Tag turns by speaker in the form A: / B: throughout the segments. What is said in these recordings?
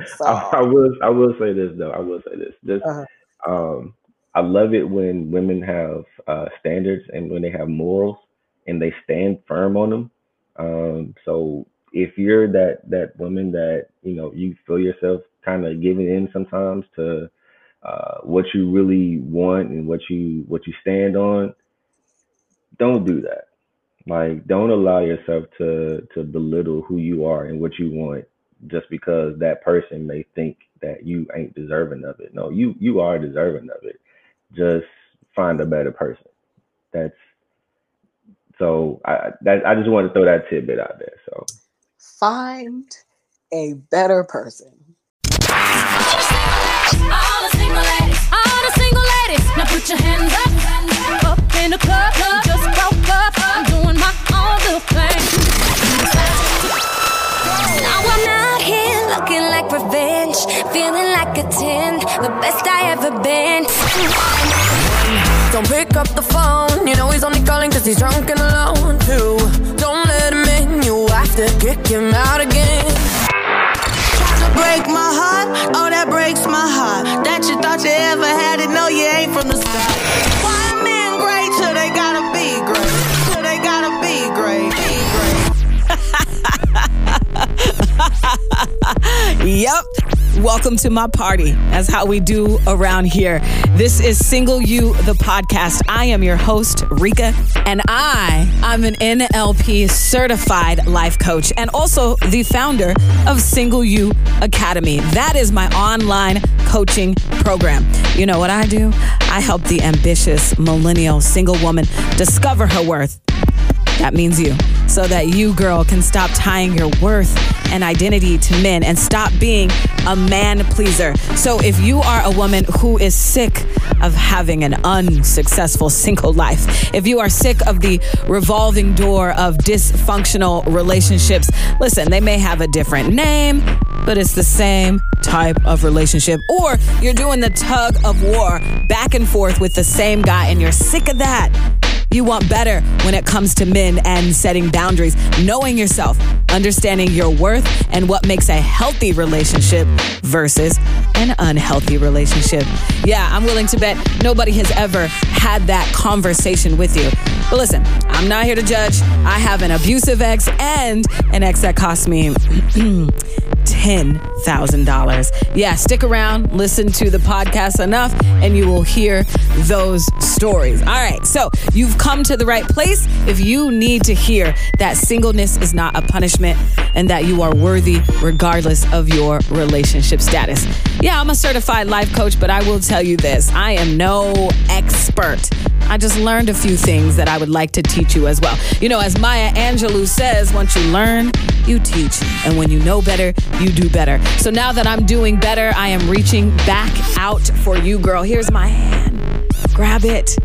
A: So. I, I, will I will say this though. I will say this. Just uh-huh. um, I love it when women have uh, standards and when they have morals and they stand firm on them. Um, so if you're that that woman that you know you feel yourself kind of giving in sometimes to uh, what you really want and what you what you stand on, don't do that. Like, don't allow yourself to to belittle who you are and what you want just because that person may think that you ain't deserving of it. No, you you are deserving of it. Just find a better person. That's so I that I just want to throw that tidbit out there. So
B: find a better person.
C: All the single ladies, all the single ladies, now put your hands up, up in the club. Just broke up, I'm doing my own little thing. Now I'm out here looking like revenge, feeling like a 10, the best I ever been. Don't pick up the phone, you know he's only calling cause he's drunk and alone too. Don't let him in, you have to kick him out again break my heart, oh that breaks my heart. That you thought you ever had it, no you ain't from the
B: yep. Welcome to my party. That's how we do around here. This is Single You, the podcast. I am your host, Rika, and I, I'm an NLP certified life coach and also the founder of Single You Academy. That is my online coaching program. You know what I do? I help the ambitious millennial single woman discover her worth that means you. So that you, girl, can stop tying your worth and identity to men and stop being a man pleaser. So if you are a woman who is sick of having an unsuccessful single life, if you are sick of the revolving door of dysfunctional relationships, listen, they may have a different name, but it's the same type of relationship. Or you're doing the tug of war back and forth with the same guy and you're sick of that you want better when it comes to men and setting boundaries, knowing yourself, understanding your worth, and what makes a healthy relationship versus an unhealthy relationship. Yeah, I'm willing to bet nobody has ever had that conversation with you. But listen, I'm not here to judge. I have an abusive ex and an ex that cost me $10,000. Yeah, stick around, listen to the podcast enough, and you will hear those stories. All right, so you've come to the right place if you need to hear that singleness is not a punishment and that you are worthy regardless of your relationship status. Yeah, I'm a certified life coach, but I will tell you this I am no expert. I just learned a few things that I would like to teach you as well. You know, as Maya Angelou says, once you learn, you teach. And when you know better, you do better. So now that I'm doing better, I am reaching back out for you, girl. Here's my hand. Grab it.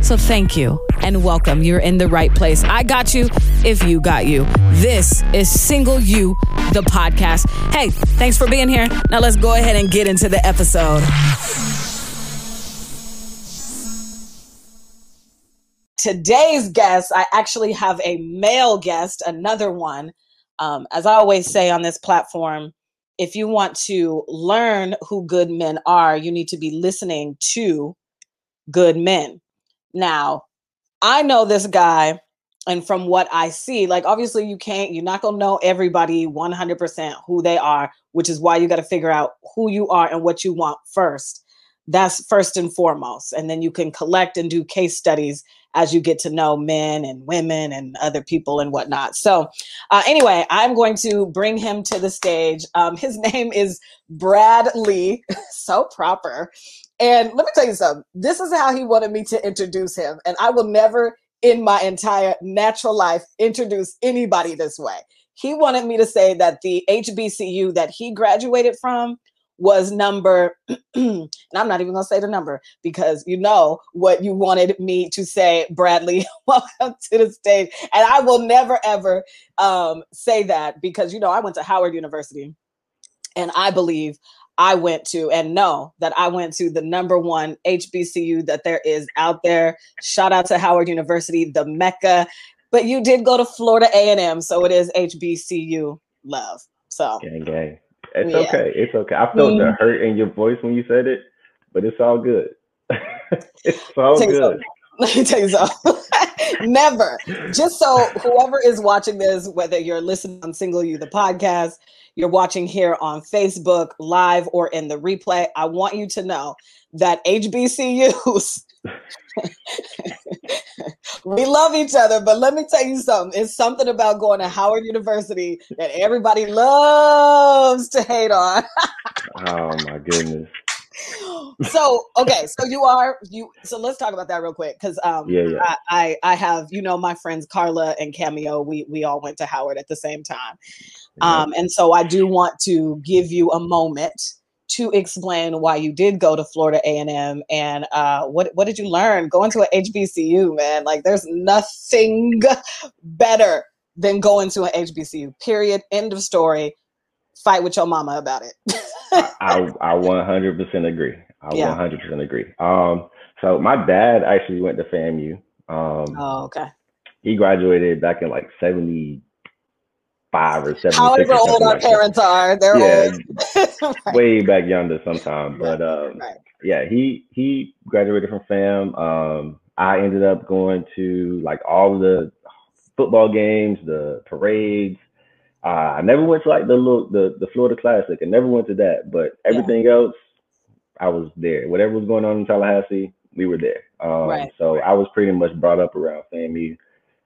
B: So thank you and welcome. You're in the right place. I got you if you got you. This is Single You, the podcast. Hey, thanks for being here. Now let's go ahead and get into the episode. Today's guest, I actually have a male guest, another one. Um, as I always say on this platform, if you want to learn who good men are, you need to be listening to good men. Now, I know this guy, and from what I see, like obviously you can't, you're not gonna know everybody 100% who they are, which is why you got to figure out who you are and what you want first. That's first and foremost. And then you can collect and do case studies as you get to know men and women and other people and whatnot. So, uh, anyway, I'm going to bring him to the stage. Um, his name is Brad Lee, so proper. And let me tell you something. This is how he wanted me to introduce him. And I will never in my entire natural life introduce anybody this way. He wanted me to say that the HBCU that he graduated from was number, and I'm not even to say the number because you know what you wanted me to say, Bradley. welcome to the stage. And I will never, ever um, say that because, you know, I went to Howard University and I believe I went to and know that I went to the number one HBCU that there is out there. Shout out to Howard University, the Mecca. But you did go to Florida A&M, so it is HBCU love. So
A: gang gang. It's yeah. okay. It's okay. I felt mm. the hurt in your voice when you said it, but it's all good. it's all good.
B: Let me tell you something. Never. Just so whoever is watching this, whether you're listening on Single You the podcast, you're watching here on Facebook live or in the replay, I want you to know that HBCUs we love each other, but let me tell you something. It's something about going to Howard University that everybody loves to hate on.
A: oh my goodness
B: so okay, so you are you. So let's talk about that real quick because um, yeah, yeah. I, I, I have you know my friends Carla and Cameo. We we all went to Howard at the same time, um, and so I do want to give you a moment to explain why you did go to Florida A and M and uh, what what did you learn going to an HBCU, man? Like there's nothing better than going to an HBCU. Period. End of story. Fight with your mama about it.
A: I, I 100% agree. I yeah. 100% agree. Um, so my dad actually went to FAMU. Um,
B: oh, okay.
A: He graduated back in like 75 or 76.
B: However old our like parents are, they're yeah,
A: old. right. way back yonder sometime. But um, right. yeah, he he graduated from FAM. Um, I ended up going to like all the football games, the parades, uh, I never went to like the little the, the Florida Classic. I never went to that, but everything yeah. else, I was there. Whatever was going on in Tallahassee, we were there. Um, right. So I was pretty much brought up around FAMU.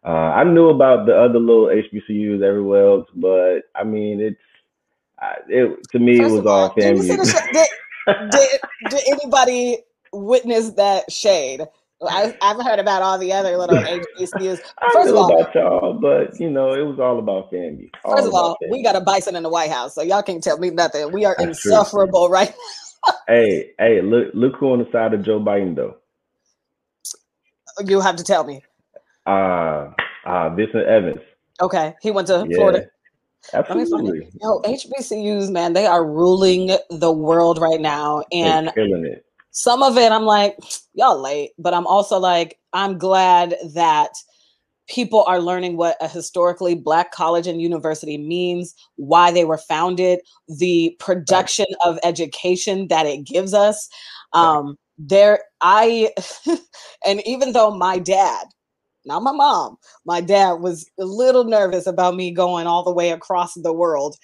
A: Uh, I knew about the other little HBCUs everywhere else, but I mean, it's it to me First it was all, all FAMU.
B: Did, did, did anybody witness that shade? I, have heard about all the other little HBCUs.
A: First of all, about y'all, but you know, it was all about family.
B: All first of all, family. we got a bison in the White House, so y'all can't tell me nothing. We are That's insufferable true. right
A: hey, hey, look, look who on the side of Joe Biden though.
B: You have to tell me.
A: Uh, uh Vincent Evans.
B: Okay, he went to yeah. Florida.
A: Absolutely.
B: Yo, HBCUs, man, they are ruling the world right now, and
A: They're killing it
B: some of it I'm like, y'all late, but I'm also like, I'm glad that people are learning what a historically black college and university means, why they were founded, the production of education that it gives us. Um, there, I, and even though my dad, not my mom, my dad was a little nervous about me going all the way across the world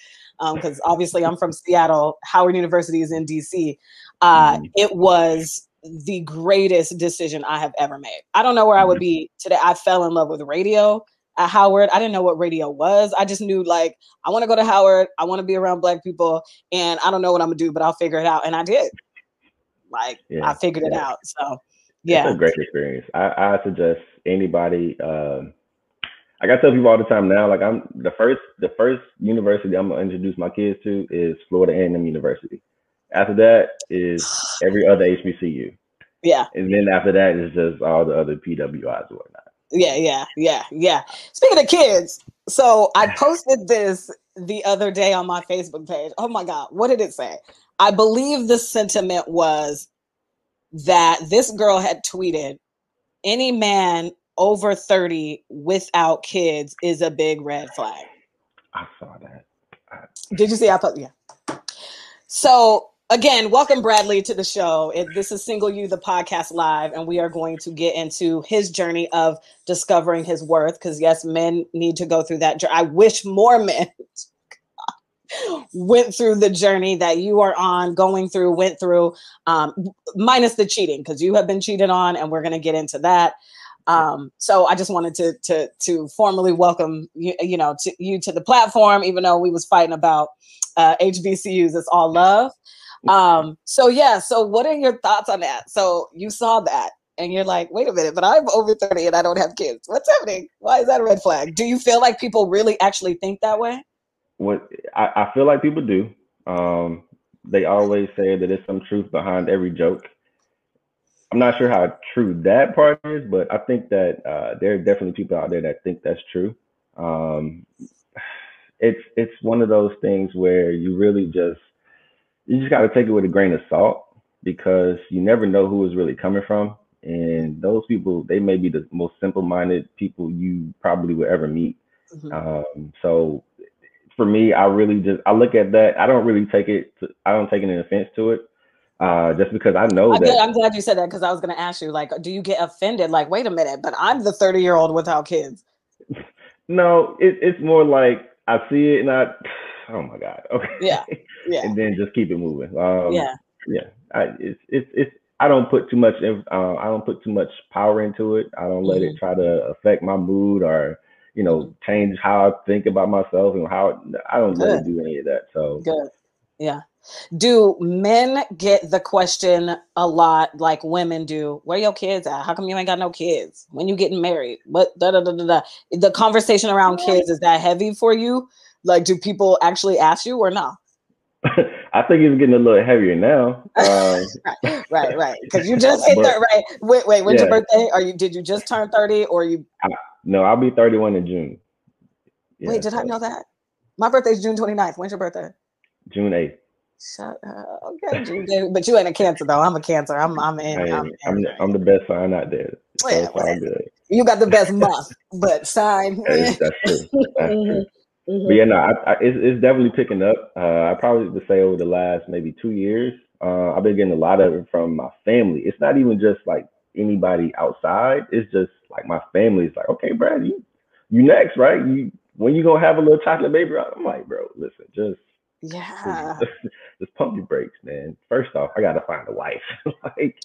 B: because um, obviously I'm from Seattle. Howard University is in DC. Uh, mm. It was the greatest decision I have ever made. I don't know where I would mm-hmm. be today. I fell in love with radio at Howard. I didn't know what radio was. I just knew like I want to go to Howard. I want to be around black people, and I don't know what I'm gonna do, but I'll figure it out. And I did. Like yeah, I figured yeah. it out. So yeah,
A: it's a great experience. I, I suggest anybody. Um, I gotta tell people all the time now. Like I'm the first, the first university I'm gonna introduce my kids to is Florida A&M University. After that is every other HBCU.
B: Yeah.
A: And then after that is just all the other PWIs and whatnot.
B: Yeah, yeah, yeah, yeah. Speaking of kids, so I posted this the other day on my Facebook page. Oh my God, what did it say? I believe the sentiment was that this girl had tweeted any man over 30 without kids is a big red flag.
A: I saw that.
B: Did you see? I put yeah. So again, welcome Bradley to the show. This is Single You, the podcast live, and we are going to get into his journey of discovering his worth. Because yes, men need to go through that. I wish more men went through the journey that you are on, going through, went through, um, minus the cheating, because you have been cheated on, and we're going to get into that. Um, so I just wanted to to to formally welcome you, you know, to you to the platform, even though we was fighting about uh, HBCUs. It's all love. Um, so yeah, so what are your thoughts on that? So you saw that and you're like, wait a minute, but I'm over 30 and I don't have kids. What's happening? Why is that a red flag? Do you feel like people really actually think that way?
A: What I, I feel like people do. Um, they always say that there's some truth behind every joke. I'm not sure how true that part is, but I think that uh, there are definitely people out there that think that's true. Um, it's it's one of those things where you really just you just got to take it with a grain of salt because you never know who is really coming from. And those people, they may be the most simple minded people you probably will ever meet. Mm-hmm. Um, so for me, I really just I look at that. I don't really take it. To, I don't take an offense to it. Uh, just because I know
B: I'm
A: that.
B: Glad, I'm glad you said that because I was going to ask you, like, do you get offended? Like, wait a minute, but I'm the 30 year old without kids.
A: no, it, it's more like I see it and I, oh my god, okay,
B: yeah, yeah,
A: and then just keep it moving. Um,
B: yeah,
A: yeah. I, it's it's it's I don't put too much. Uh, I don't put too much power into it. I don't let mm-hmm. it try to affect my mood or you know change how I think about myself and how I don't Good. let it do any of that. So
B: Good. Yeah. Do men get the question a lot like women do? Where your kids at? How come you ain't got no kids? When you getting married? What da da da da da. The conversation around kids is that heavy for you? Like, do people actually ask you or no?
A: I think it's getting a little heavier now. Um,
B: right, right, right. Because you just hit that right. Wait, wait. When's yeah. your birthday? Are you? Did you just turn thirty, or you?
A: I, no, I'll be thirty-one in June.
B: Yeah, wait, did so. I know that? My birthday's June 29th. When's your birthday?
A: June eighth.
B: Shut up. Okay, June, but you ain't a cancer though. I'm a cancer. I'm I'm in.
A: I am, I'm, I'm, I'm the best sign out there. So yeah, well,
B: good. You got the best month, but sign.
A: that's true. That's true. Mm-hmm. But yeah, no, I, I, it's, it's definitely picking up. Uh, I probably would say over the last maybe two years, uh, I've been getting a lot of it from my family. It's not even just like anybody outside. It's just like my family is like, okay, Brad, you you next, right? You when you gonna have a little chocolate baby? I'm like, bro, listen, just
B: yeah.
A: Just, pump your brakes, man. First off, I gotta find a wife. like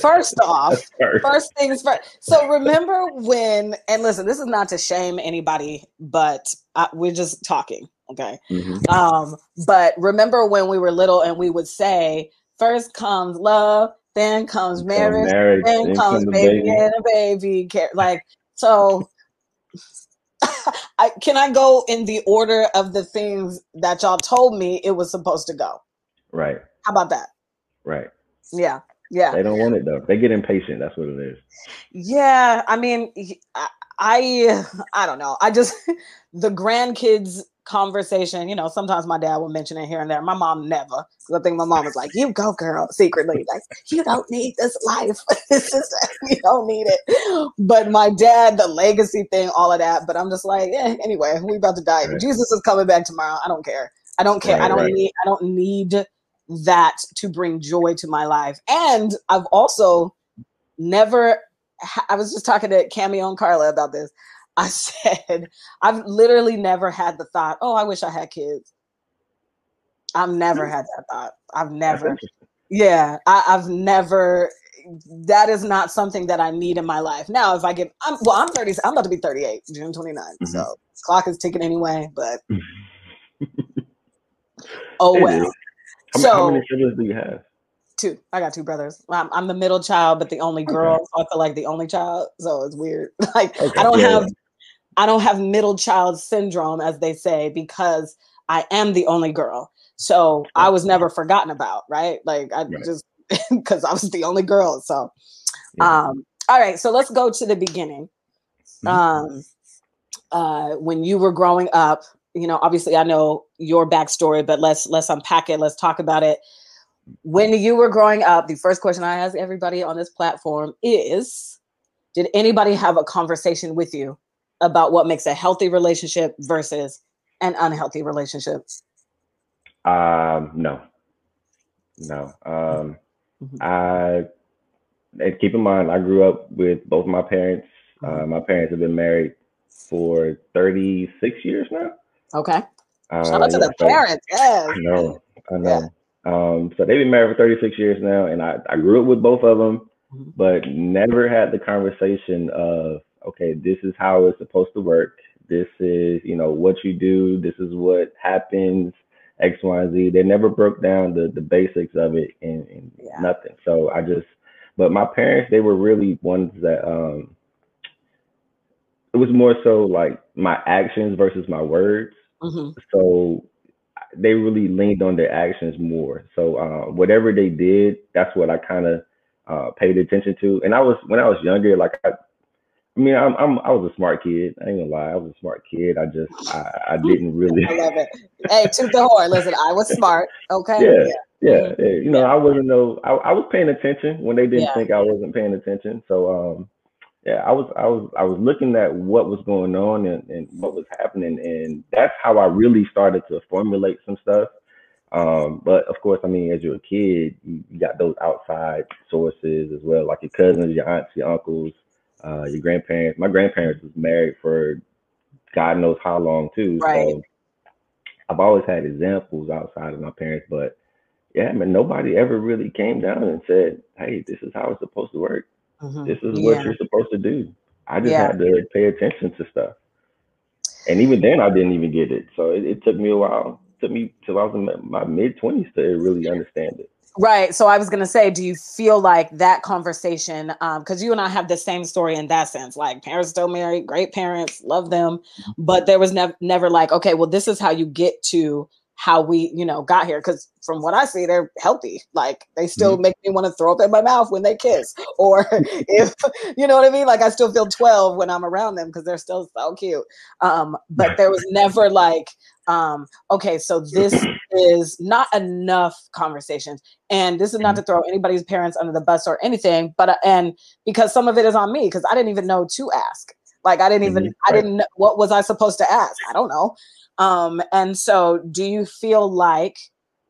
B: first off, first. first things first. So remember when and listen, this is not to shame anybody, but I, we're just talking, okay? Mm-hmm. Um, but remember when we were little and we would say, first comes love, then comes marriage, marriage then, then comes, comes baby, baby and a baby. Like so I, can I go in the order of the things that y'all told me it was supposed to go?
A: Right.
B: How about that?
A: Right.
B: Yeah. Yeah.
A: They don't want it though. They get impatient. That's what it is.
B: Yeah. I mean, I, I, I don't know. I just, the grandkids conversation, you know, sometimes my dad will mention it here and there. My mom never, because I think my mom was like, "You go, girl," secretly, like, "You don't need this life. this is you don't need it." But my dad, the legacy thing, all of that. But I'm just like, yeah. Anyway, we about to die. Right. Jesus is coming back tomorrow. I don't care. I don't care. Right, I don't right. need. I don't need that to bring joy to my life. And I've also never. I was just talking to Cameo and Carla about this. I said, I've literally never had the thought, oh, I wish I had kids. I've never hmm. had that thought. I've never, yeah, I, have never, that is not something that I need in my life. Now, if I get, I'm, well, I'm 30, I'm about to be 38, June 29th. Mm-hmm. So clock is ticking anyway, but oh well.
A: How, so, how many siblings do you have?
B: Two. I got two brothers. I'm, I'm the middle child, but the only girl. Okay. So I feel like the only child. So it's weird. like okay. I don't yeah. have I don't have middle child syndrome, as they say, because I am the only girl. So I was never forgotten about, right? Like I right. just because I was the only girl. So yeah. um, all right, so let's go to the beginning. Mm-hmm. Um, uh, when you were growing up, you know, obviously I know your backstory, but let's let's unpack it. Let's talk about it. When you were growing up, the first question I ask everybody on this platform is Did anybody have a conversation with you about what makes a healthy relationship versus an unhealthy relationship?
A: Um, no, no. Um, mm-hmm. I and keep in mind, I grew up with both my parents. Mm-hmm. Uh, my parents have been married for 36 years now.
B: Okay. Uh, Shout out to the so parents. Yes.
A: I know. I know. Yeah. Um, so they've been married for 36 years now, and I, I grew up with both of them, mm-hmm. but never had the conversation of okay, this is how it's supposed to work. This is, you know, what you do. This is what happens. X, Y, and Z. They never broke down the the basics of it and, and yeah. nothing. So I just, but my parents, they were really ones that um, it was more so like my actions versus my words. Mm-hmm. So they really leaned on their actions more. So uh, whatever they did, that's what I kind of uh, paid attention to. And I was when I was younger, like I, I mean, I'm, I'm I was a smart kid. I ain't gonna lie, I was a smart kid. I just I, I didn't really.
B: I love it. Hey, to the horn. Listen, I was smart. Okay.
A: Yeah, yeah, yeah. yeah. You know, I wasn't no. I, I was paying attention when they didn't yeah. think I wasn't paying attention. So, um, yeah, I was I was I was looking at what was going on and, and what was happening, and that's how I really started to formulate some stuff. Um, but of course, I mean, as you're a kid, you, you, got those outside sources as well, like your cousins, your aunts, your uncles, uh, your grandparents. My grandparents was married for God knows how long too. Right. So I've always had examples outside of my parents, but yeah, man, nobody ever really came down and said, "Hey, this is how it's supposed to work." Mm-hmm. This is what you're supposed to do. I just yeah. had to pay attention to stuff. And even then, I didn't even get it. So it, it took me a while. It took me till I was in my mid 20s to really understand it.
B: Right. So I was going to say, do you feel like that conversation, because um, you and I have the same story in that sense, like parents still married, great parents, love them, but there was never, never like, okay, well, this is how you get to how we, you know, got here. Because from what I see, they're healthy. Like they still mm-hmm. make me want to throw up in my mouth when they kiss, or if you know what I mean. Like I still feel twelve when I'm around them because they're still so cute. Um, but there was never like, um, okay, so this is not enough conversations, and this is not mm-hmm. to throw anybody's parents under the bus or anything, but uh, and because some of it is on me because I didn't even know to ask. Like I didn't even mm-hmm. I didn't what was I supposed to ask? I don't know. Um, and so, do you feel like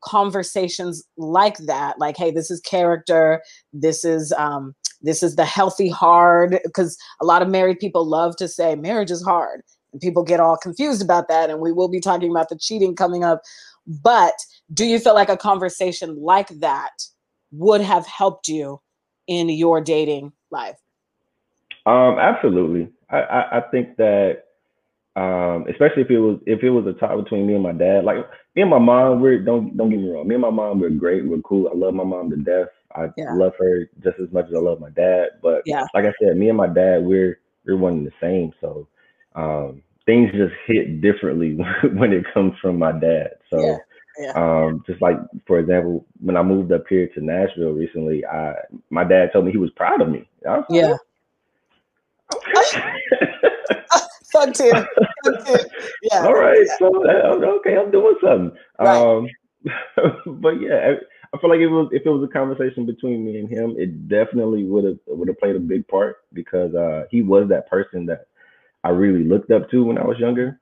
B: conversations like that, like, hey, this is character, this is um, this is the healthy hard, because a lot of married people love to say marriage is hard, and people get all confused about that. And we will be talking about the cheating coming up. But do you feel like a conversation like that would have helped you in your dating life?
A: Um, absolutely. I, I, I think that um, especially if it was if it was a talk between me and my dad. Like me and my mom, we're don't don't get me wrong. Me and my mom, we're great. We're cool. I love my mom to death. I yeah. love her just as much as I love my dad. But yeah. like I said, me and my dad, we're we're one and the same. So um, things just hit differently when it comes from my dad. So yeah. Yeah. Um, just like for example, when I moved up here to Nashville recently, I my dad told me he was proud of me.
B: Was yeah. Okay.
A: Yeah. All right. Yeah. So uh, okay, I'm doing something. Right. Um, but yeah, I feel like it was if it was a conversation between me and him, it definitely would have would have played a big part because uh, he was that person that I really looked up to when I was younger,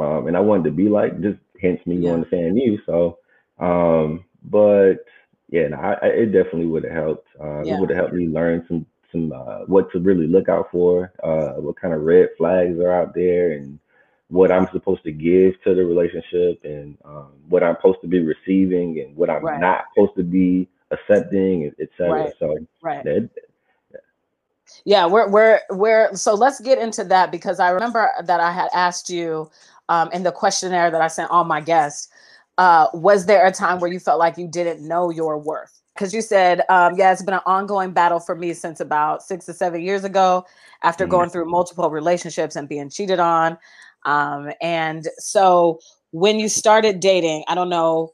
A: um, and I wanted to be like. Just hence me yeah. going to FAMU. So, um, but yeah, no, I, I, it definitely would have helped. Uh, yeah. It would have helped me learn some some uh, what to really look out for, uh, what kind of red flags are out there, and what I'm supposed to give to the relationship, and um, what I'm supposed to be receiving, and what I'm right. not supposed to be accepting, etc. Right. So,
B: right. That, yeah, we're we're we're so let's get into that because I remember that I had asked you um, in the questionnaire that I sent all my guests. Uh, was there a time where you felt like you didn't know your worth? Because you said, um, yeah, it's been an ongoing battle for me since about six to seven years ago after mm-hmm. going through multiple relationships and being cheated on. Um, and so when you started dating, I don't know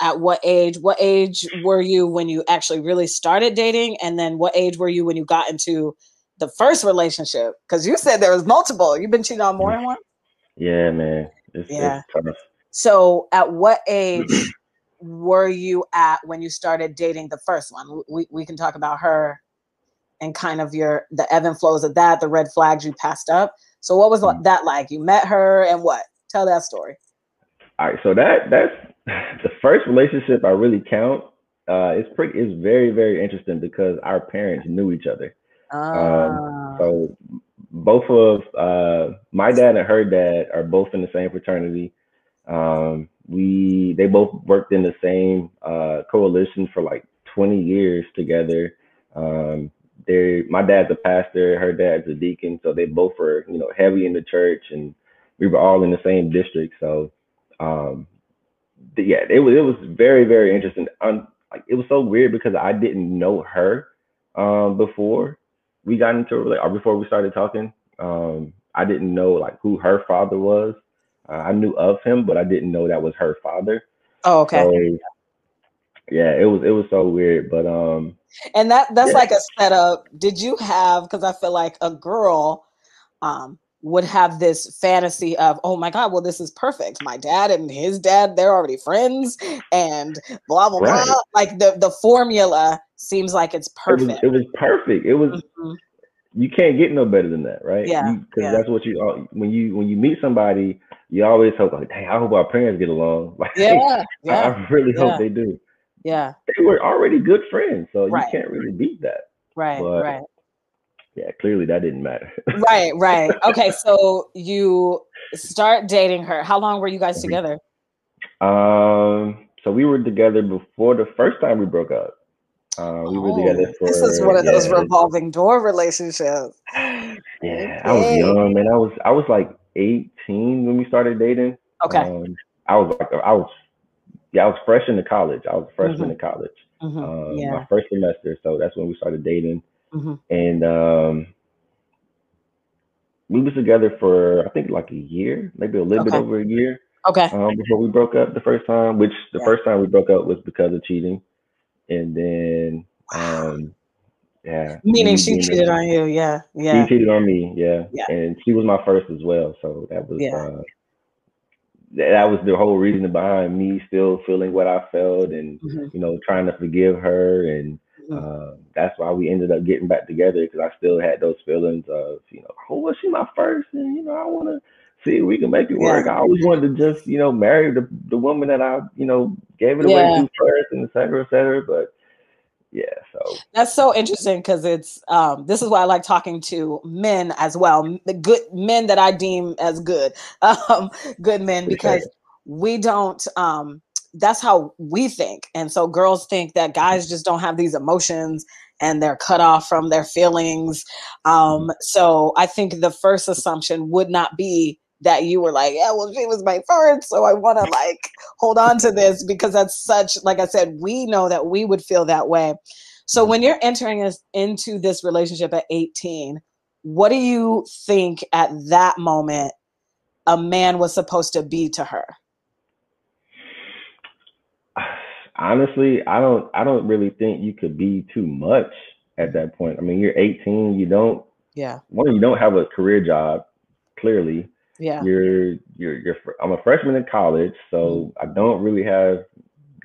B: at what age, what age were you when you actually really started dating? And then what age were you when you got into the first relationship? Because you said there was multiple. You've been cheated on more than one?
A: Yeah, man. It's, yeah. It's
B: so at what age were you at when you started dating the first one? We, we can talk about her and kind of your the ebb and flows of that, the red flags you passed up. So what was mm. that like? You met her and what? Tell that story.
A: All right, so that that's the first relationship I really count. Uh, it's pretty. It's very very interesting because our parents knew each other. Um, so both of uh, my dad and her dad are both in the same fraternity. Um, we they both worked in the same uh, coalition for like 20 years together. Um, they my dad's a pastor, her dad's a deacon, so they both were you know heavy in the church, and we were all in the same district. So um, yeah, it was it was very very interesting. Like it was so weird because I didn't know her um, before we got into it, or before we started talking. Um, I didn't know like who her father was. Uh, I knew of him, but I didn't know that was her father.
B: Oh, okay.
A: So, yeah, it was it was so weird, but um.
B: And that that's yeah. like a setup. Did you have? Because I feel like a girl, um, would have this fantasy of, oh my God, well, this is perfect. My dad and his dad, they're already friends, and blah blah right. blah. Like the the formula seems like it's perfect.
A: It was, it was perfect. It was. Mm-hmm you can't get no better than that, right?
B: Yeah.
A: Because
B: yeah.
A: that's what you when you when you meet somebody, you always hope like, dang, I hope our parents get along. Like,
B: yeah. Yeah.
A: I really
B: yeah.
A: hope they do.
B: Yeah.
A: They were already good friends, so
B: Right.
A: you can't really beat that.
B: Right.
A: But-
B: right.
A: Yeah, clearly that didn't matter.
B: Right. Right. Okay. So you start dating her. How long were you guys together?
A: um, so we were together before the first time we broke up. Uh, we were together for.
B: Oh, this is one of those revolving door relationships.
A: Yeah, I was young, man. I was I was like 18 when we started dating.
B: Okay.
A: Um, I was like I was yeah, I was fresh into college. I was a freshman
B: Mhm.
A: in college.
B: Mhm,
A: Um,
B: yeah.
A: my first semester, so that's when we started dating.
B: Mhm.
A: And um, we was together for I think like a year, maybe a little bit over a year
B: Okay.
A: um, before we broke up the first time. Which the
B: Yeah.
A: first time we broke up was because of cheating, and then
B: Wow.
A: um, yeah,
B: Meaning she cheated on you. Yeah. Yeah.
A: She cheated on me, yeah.
B: Yeah.
A: And she was my first as well. So that was
B: Yeah.
A: uh that was the whole reason behind me still feeling what I felt and
B: Mhm,
A: you know trying to forgive her and
B: mhm.
A: uh, that's why we ended up getting back together because I still had those feelings of you know oh was she my first and you know I want to see if we can make it work.
B: Yeah.
A: I always wanted to just you know marry the the woman that I you know gave it away to first and et cetera et cetera. But yeah, so
B: That's so interesting because it's um this is why I like talking to men as well. The good men that I deem as good. Um good men because we don't um that's how we think. And so girls think that guys just don't have these emotions and they're cut off from their feelings. Um so I think the first assumption would not be that you were like, yeah, well, she was my first, so I want to like hold on to this because that's such, like I said, we know that we would feel that way. So when you're entering us into this relationship at 18, what do you think at that moment a man was supposed to be to her?
A: honestly, I don't I don't really think you could be too much at that point. I mean, you're 18, you don't
B: Yeah,
A: one, you don't have a career job, clearly.
B: Yeah,
A: You're you're you're I'm a freshman in college, so I don't really have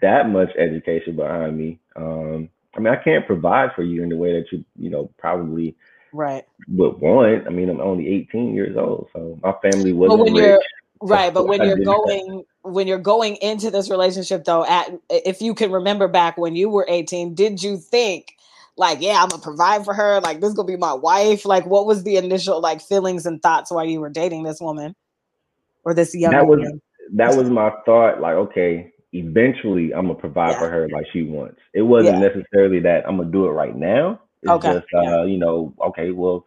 A: that much education behind me. Um I mean, I can't provide for you in the way that you, you know, probably
B: right.
A: would want. I mean, I'm only 18 years old, so my family wasn't
B: when
A: rich.
B: you're right, but when
A: I
B: you're going when you're going into this relationship though, at if you can remember back when you were 18, did you think like, yeah, I'm gonna provide for her, like this is gonna be my wife? Like what was the initial like feelings and thoughts while you were dating this woman or this young
A: That was-
B: woman?
A: that was my thought. Like, okay, eventually I'm gonna provide
B: Yeah.
A: for her like she wants. It wasn't
B: Yeah.
A: necessarily that I'm gonna do it right now. It's
B: Okay,
A: just uh, you know, okay, well,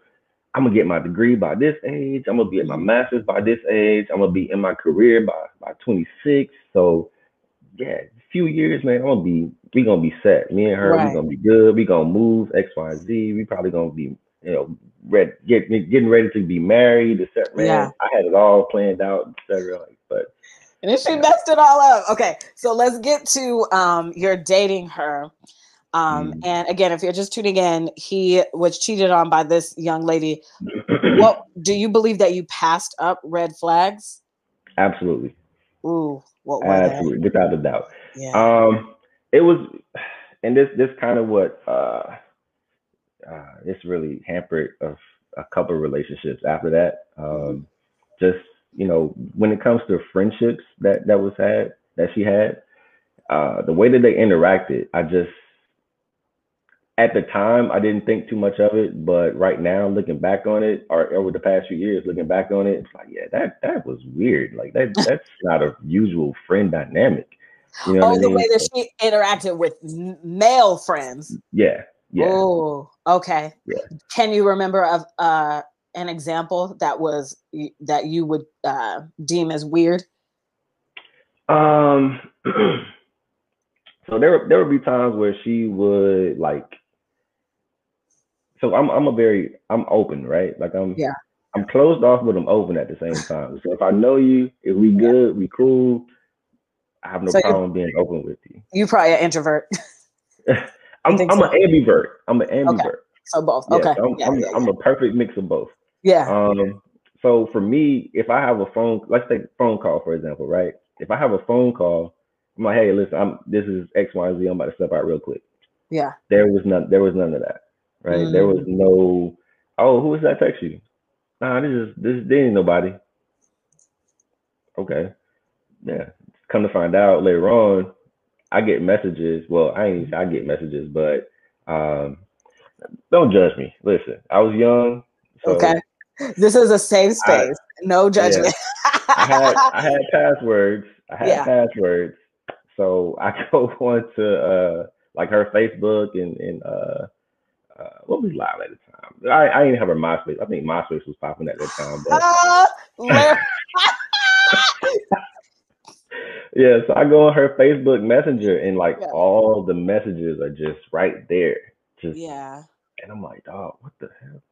A: I'm gonna get my degree by this age. I'm gonna be at my
B: Mhm.
A: master's by this age. I'm gonna be in my career by by 26. So yeah, few years, man, I'm gonna be we gonna be set. Me and her,
B: Right.
A: we gonna be good. We gonna move X, Y, Z. We probably gonna be, you know, ready, get, getting ready to be married. Et cetera. Man,
B: Yeah.
A: I had it all planned out, etc. Like, but
B: And then she messed it all up. Okay, so let's get to um you're dating her. Um,
A: Mm.
B: and again, if you're just tuning in, he was cheated on by this young lady. What do you believe that you passed up red flags?
A: Absolutely,
B: Ooh, what were
A: absolutely, without a doubt.
B: Yeah.
A: Um, it was, and this this kind of what uh, uh, this really hampered a, a couple of relationships after that. Um, just you know, when it comes to friendships that that was had that she had, uh, the way that they interacted, I just at the time I didn't think too much of it, but right now looking back on it, or over the past few years looking back on it, it's like yeah, that that was weird. Like that that's not a usual friend dynamic. You know
B: oh,
A: what I
B: the
A: mean?
B: way that she interacted with male friends.
A: Yeah, yeah.
B: Oh, okay.
A: Yeah.
B: Can you remember of uh an example that was that you would uh deem as weird?
A: Um, so there there would be times where she would like. So I'm I'm a very I'm open, right? Like I'm
B: Yeah.
A: I'm closed off, but I'm open at the same time. So if I know you, if we good, we cool. I have no
B: So
A: problem being open with you.
B: You probably an introvert.
A: I'm I'm
B: so?
A: an ambivert. I'm an ambivert.
B: so both.
A: Yeah,
B: okay.
A: so I'm,
B: yeah,
A: I'm,
B: yeah,
A: I'm a perfect mix of both.
B: yeah.
A: Um, so for me, if I have a phone, let's take a phone call for example, right? If I have a phone call, I'm like, hey, listen, I'm this is X, Y, Z. I'm about to step out real quick.
B: yeah.
A: There was none. There was none of that, right? There was
B: Mm.
A: no Oh, who was that text you? Nah, this is this there ain't nobody. Okay. Yeah. Come to find out later on, I get messages. Well, I ain't I get messages, but um don't judge me. Listen, I was young.
B: So okay. This is a safe space. I, no judgment.
A: Yeah. I had I had passwords. I had yeah. passwords. So I go on to uh like her Facebook and and uh, uh what was live at the time? I, I didn't have her MySpace. I think MySpace was popping at that time. But yeah, so I go on her Facebook Messenger and like yeah. all the messages are just right there. Just
B: yeah.
A: And I'm like, dog, what the hell?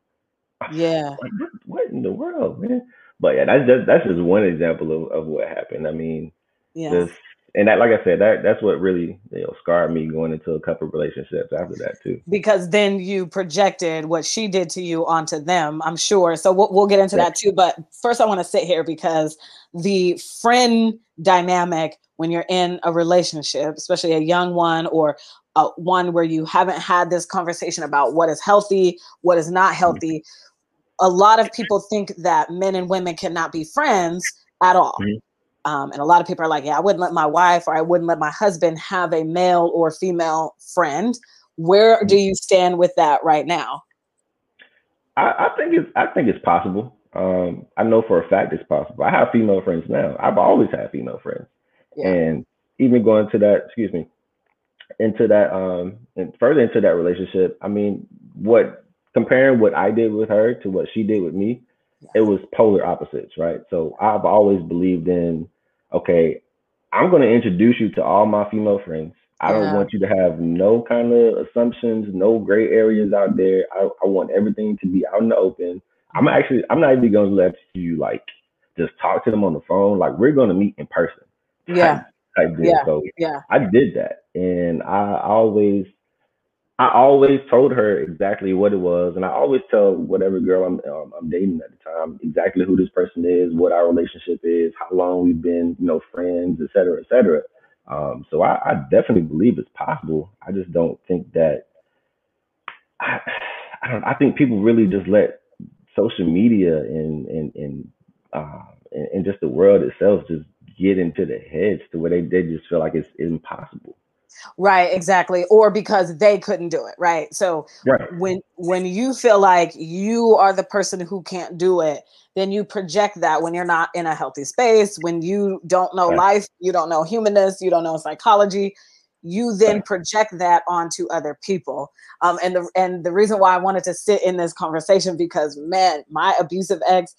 B: Yeah.
A: Like, what, what, in the world, man? But yeah, that's just that's just one example of, of what happened. I mean,
B: yeah.
A: Just, and that, like I said, that that's what really you know scarred me going into a couple relationships after that too.
B: Because then you projected what she did to you onto them. I'm sure. So we'll, we'll get into that too. But first, I want to sit here because the friend dynamic when you're in a relationship, especially a young one or uh, one where you haven't had this conversation about what is healthy, what is not mm-hmm. healthy. Mm-hmm. A lot of people think that men and women cannot be friends at all. Mm-hmm. Um, and a lot of people are like, yeah, I wouldn't let my wife or I wouldn't let my husband have a male or female friend. Where do you stand with that right now?
A: I, I think it's I think it's possible. Um, I know for a fact it's possible. I have female friends now. I've always had female friends, yeah. and even going to that, excuse me, into that, um, and further into that relationship. I mean, what comparing what I did with her to what she did with me, yeah. it was polar opposites, right? So I've always believed in okay, I'm going to introduce you to all my female friends. I yeah. don't want you to have no kind of assumptions, no gray areas out there. I, I want everything to be out in the open. I'm actually, I'm not even going to let you like just talk to them on the phone. Like we're going to meet in person.
B: Yeah.
A: I, I did.
B: Yeah.
A: So
B: yeah.
A: I did that. And I always I always told her exactly what it was, and I always tell whatever girl I'm um, I'm dating at the time exactly who this person is, what our relationship is, how long we've been, you know, friends, et cetera, et cetera. Um, so I, I definitely believe it's possible. I just don't think that. I, I don't. I think people really just let social media and and and uh, and, and just the world itself just get into their heads to where they, they just feel like it's impossible.
B: Right, exactly. Or because they couldn't do it, right? So
A: right.
B: when when you feel like you are the person who can't do it, then you project that when you're not in a healthy space, when you don't know right. life, you don't know humanness, you don't know psychology, you then project that onto other people. Um, and the and the reason why I wanted to sit in this conversation because man, my abusive ex,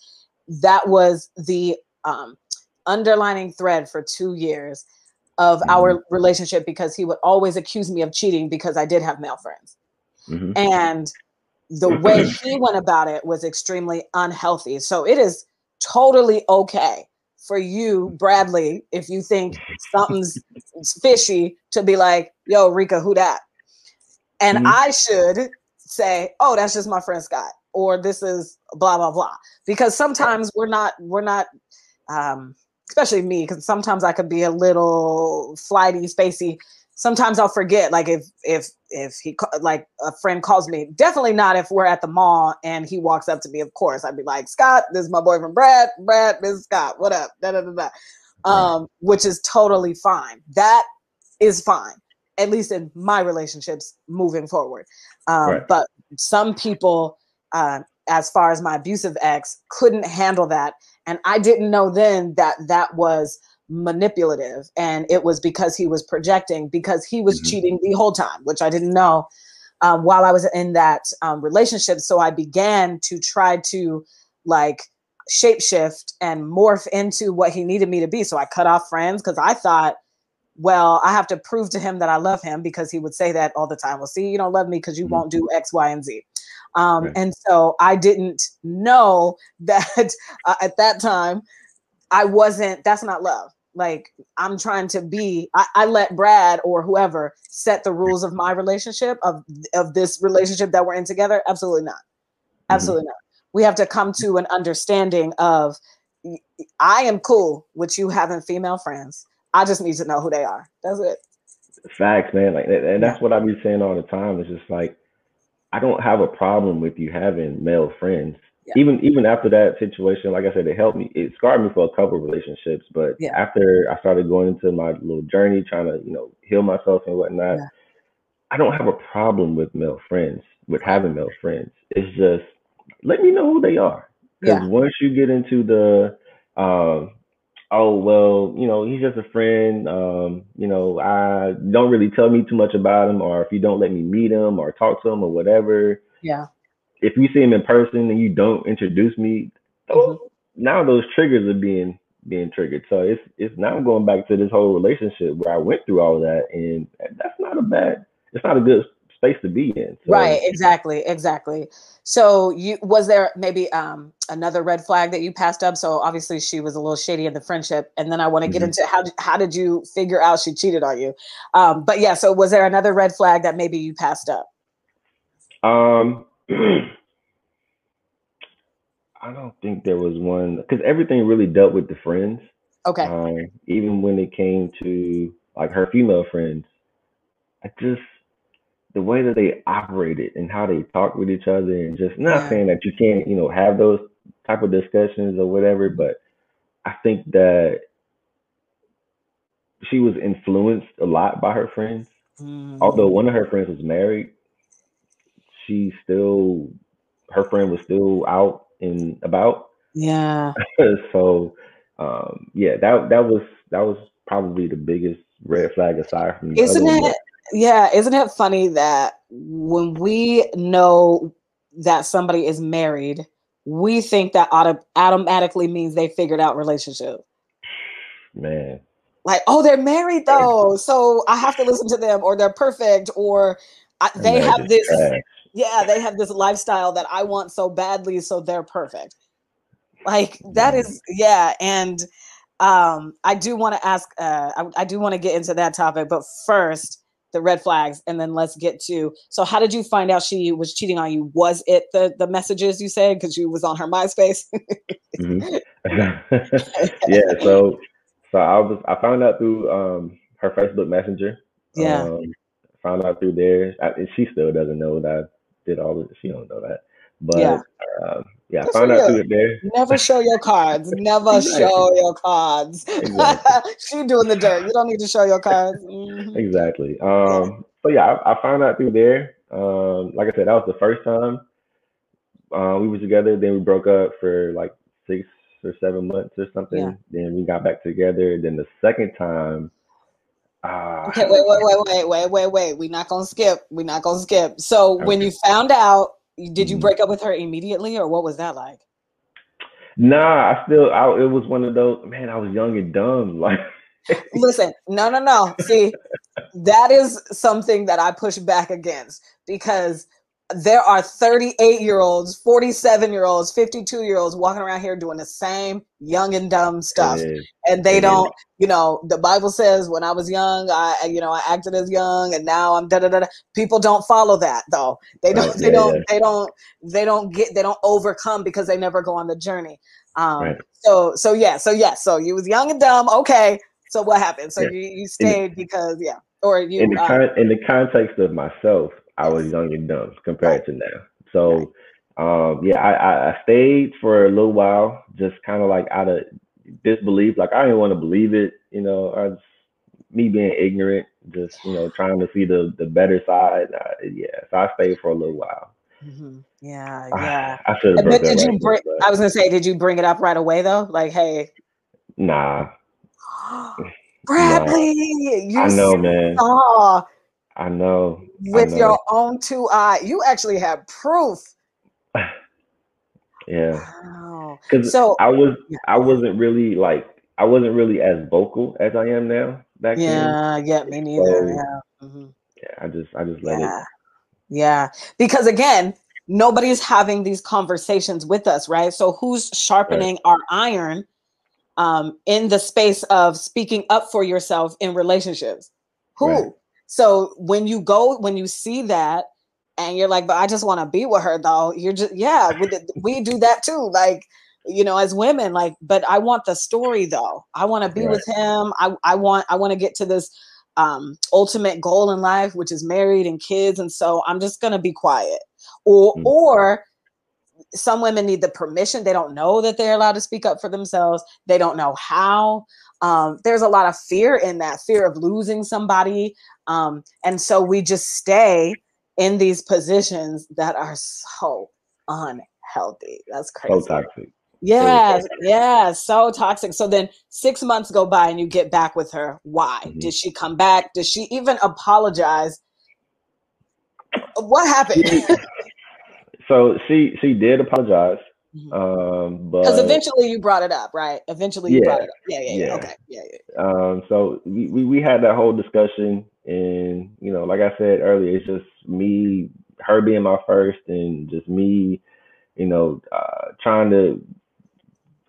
B: that was the um, underlining thread for two years of mm-hmm. our relationship because he would always accuse me of cheating because I did have male friends. Mm-hmm. And the way he went about it was extremely unhealthy. So it is totally okay for you, Bradley, if you think something's fishy, to be like, yo, Rika, who that? And mm-hmm. I should say, oh, that's just my friend Scott, or this is blah, blah, blah. Because sometimes we're not, we're not um especially me, because sometimes I could be a little flighty, spacey. Sometimes I'll forget, like if if if he like a friend calls me. Definitely not if we're at the mall and he walks up to me. Of course, I'd be like, Scott, this is my boyfriend, Brad. Brad, this is Scott. What up? Da da da da. Um, which is totally fine. That is fine, at least in my relationships moving forward. Um, right. But some people, uh, as far as my abusive ex, couldn't handle that and I didn't know then that that was manipulative and it was because he was projecting because he was mm-hmm. cheating the whole time which i didn't know um, while i was in that um, relationship so i began to try to like shapeshift and morph into what he needed me to be so i cut off friends because i thought well i have to prove to him that i love him because he would say that all the time well see you don't love me because you mm-hmm. won't do x y and z um, And so I didn't know that uh, at that time I wasn't, that's not love. Like I'm trying to be, I, I, let Brad or whoever set the rules of my relationship, of, of this relationship that we're in together. Absolutely not. Mm-hmm. Absolutely mm-hmm. not. We have to come to an understanding of I am cool with you having female friends. I just need to know who they are. That's it.
A: Facts, man. Like, and that's what I be saying all the time. It's just like I don't have a problem with you having male friends. Yeah. Even even after that situation, like I said, it helped me. It scarred me for a couple relationships. But yeah. after I started going into my little journey, trying to you know heal myself and whatnot, yeah. I don't have a problem with male friends, with having male friends. It's just let me know who they are. Because once you get into the um, oh well, you know, he's just a friend. Um, you know, I don't really tell me too much about him, or if you don't let me meet him or talk to him or whatever.
B: Yeah.
A: If you see him in person and you don't introduce me, mm-hmm. now those triggers are being being triggered. So it's it's now going back to this whole relationship where I went through all that, and that's not a bad. It's not a good space to be in.
B: So. Right. Exactly. Exactly. So you was there maybe um, another red flag that you passed up? So obviously she was a little shady in the friendship, and then I want to get mm-hmm. into how how did you figure out she cheated on you? Um, but yeah, so was there another red flag that maybe you passed up?
A: Um. I don't think there was one because everything really dealt with the friends.
B: Okay.
A: Um, even when it came to like her female friends, I just the way that they operated and how they talk with each other and just not saying that you can't, you know, have those type of discussions or whatever, but I think that she was influenced a lot by her friends. Mm-hmm. Although one of her friends was married, she still her friend was still out and about.
B: Yeah.
A: so um yeah, that that was that was probably the biggest red flag aside from
B: Isn't it yeah, isn't it funny that when we know that somebody is married, we think that auto- automatically means they figured out relationship.
A: Man.
B: Like, oh, they're married though, so I have to listen to them, or they're perfect, or I, they have this. Trash. Yeah, they have this lifestyle that I want so badly, so they're perfect. Like that is yeah, and um, I do want to ask. Uh, I, I do want to get into that topic, but first, the red flags and then let's get to so how did you find out she was cheating on you? Was it the the messages you said? Because you was on her myspace.
A: Mm-hmm. yeah so so i was i found out through um her facebook messenger.
B: Yeah.
A: Um, found out through there I, she still doesn't know that i did all this. She don't know that but yeah, um, yeah I found out through it there.
B: Never show your cards. Never exactly. show your cards. Exactly. she doing the dirt. You don't need to show your cards.
A: Mm-hmm. Exactly. Um, so yeah, I, I, found out through there. Um, like I said, that was the first time uh, we were together. Then we broke up for like six or seven months or something. Yeah. Then we got back together. Then the second time.
B: Uh, okay, wait, wait, wait, wait, wait, wait, wait. We're not gonna skip. We're not gonna skip. So okay. when you found out did you mm-hmm. break up with her immediately, or what was that like?
A: Nah, I still. I, it was one of those. Man, I was young and dumb. Like,
B: listen, no, no, no. See, that is something that I push back against because there are 38 year olds, 47 year olds, 52 year olds walking around here doing the same young and dumb stuff. And they don't, you know, the Bible says when I was young, I, you know, I acted as young and now I'm da da da. People don't follow that though. They don't, right. they yeah, don't, yeah. they don't, they don't get, they don't overcome because they never go on the journey. Um, right. so, so yeah, so yeah, so you was young and dumb. Okay. So what happened? So yeah. you, you stayed because, yeah, or you,
A: in the, uh, in the context of myself, I was young and dumb compared to now. So um, yeah, I, I stayed for a little while, just kind of like out of disbelief. Like I didn't want to believe it, you know. I was, me being ignorant, just you know, trying to see the the better side. Uh, yeah, so I stayed for a little while.
B: Mm-hmm. Yeah, yeah. I, I should have. But did you bring? I was gonna say, did you bring it up right away though? Like, hey.
A: Nah.
B: Bradley, you
A: I know, man. Saw I know.
B: With
A: I know.
B: your own two eye, you actually have proof.
A: yeah. Wow. Because so I was, I wasn't really like, I wasn't really as vocal as I am now back
B: yeah, then. Yeah, me neither. So, yeah.
A: Mm-hmm. Yeah, I just, I just let
B: yeah.
A: it.
B: Yeah, because again, nobody's having these conversations with us, right? So who's sharpening right. our iron um, in the space of speaking up for yourself in relationships? Who? Right. So when you go, when you see that, and you're like, but I just want to be with her though. You're just, yeah, we, we do that too. Like, you know, as women, like, but I want the story though. I want to be right. with him. I, I want, I want to get to this um, ultimate goal in life, which is married and kids. And so I'm just going to be quiet. or mm-hmm. or some women need the permission they don't know that they're allowed to speak up for themselves they don't know how um, there's a lot of fear in that fear of losing somebody um, and so we just stay in these positions that are so unhealthy that's crazy
A: so toxic
B: yeah, yeah, so toxic. So then six months go by and you get back with her. Why? Mm-hmm. Did she come back? Did she even apologize? What happened?
A: so she she did apologize. Mm-hmm. Um, but
B: because eventually you brought it up, right? Eventually you yeah, brought it up. Yeah, yeah, yeah. yeah. Okay. Yeah, yeah.
A: Um, so we, we, we had that whole discussion and you know, like I said earlier, it's just me, her being my first and just me, you know, uh, trying to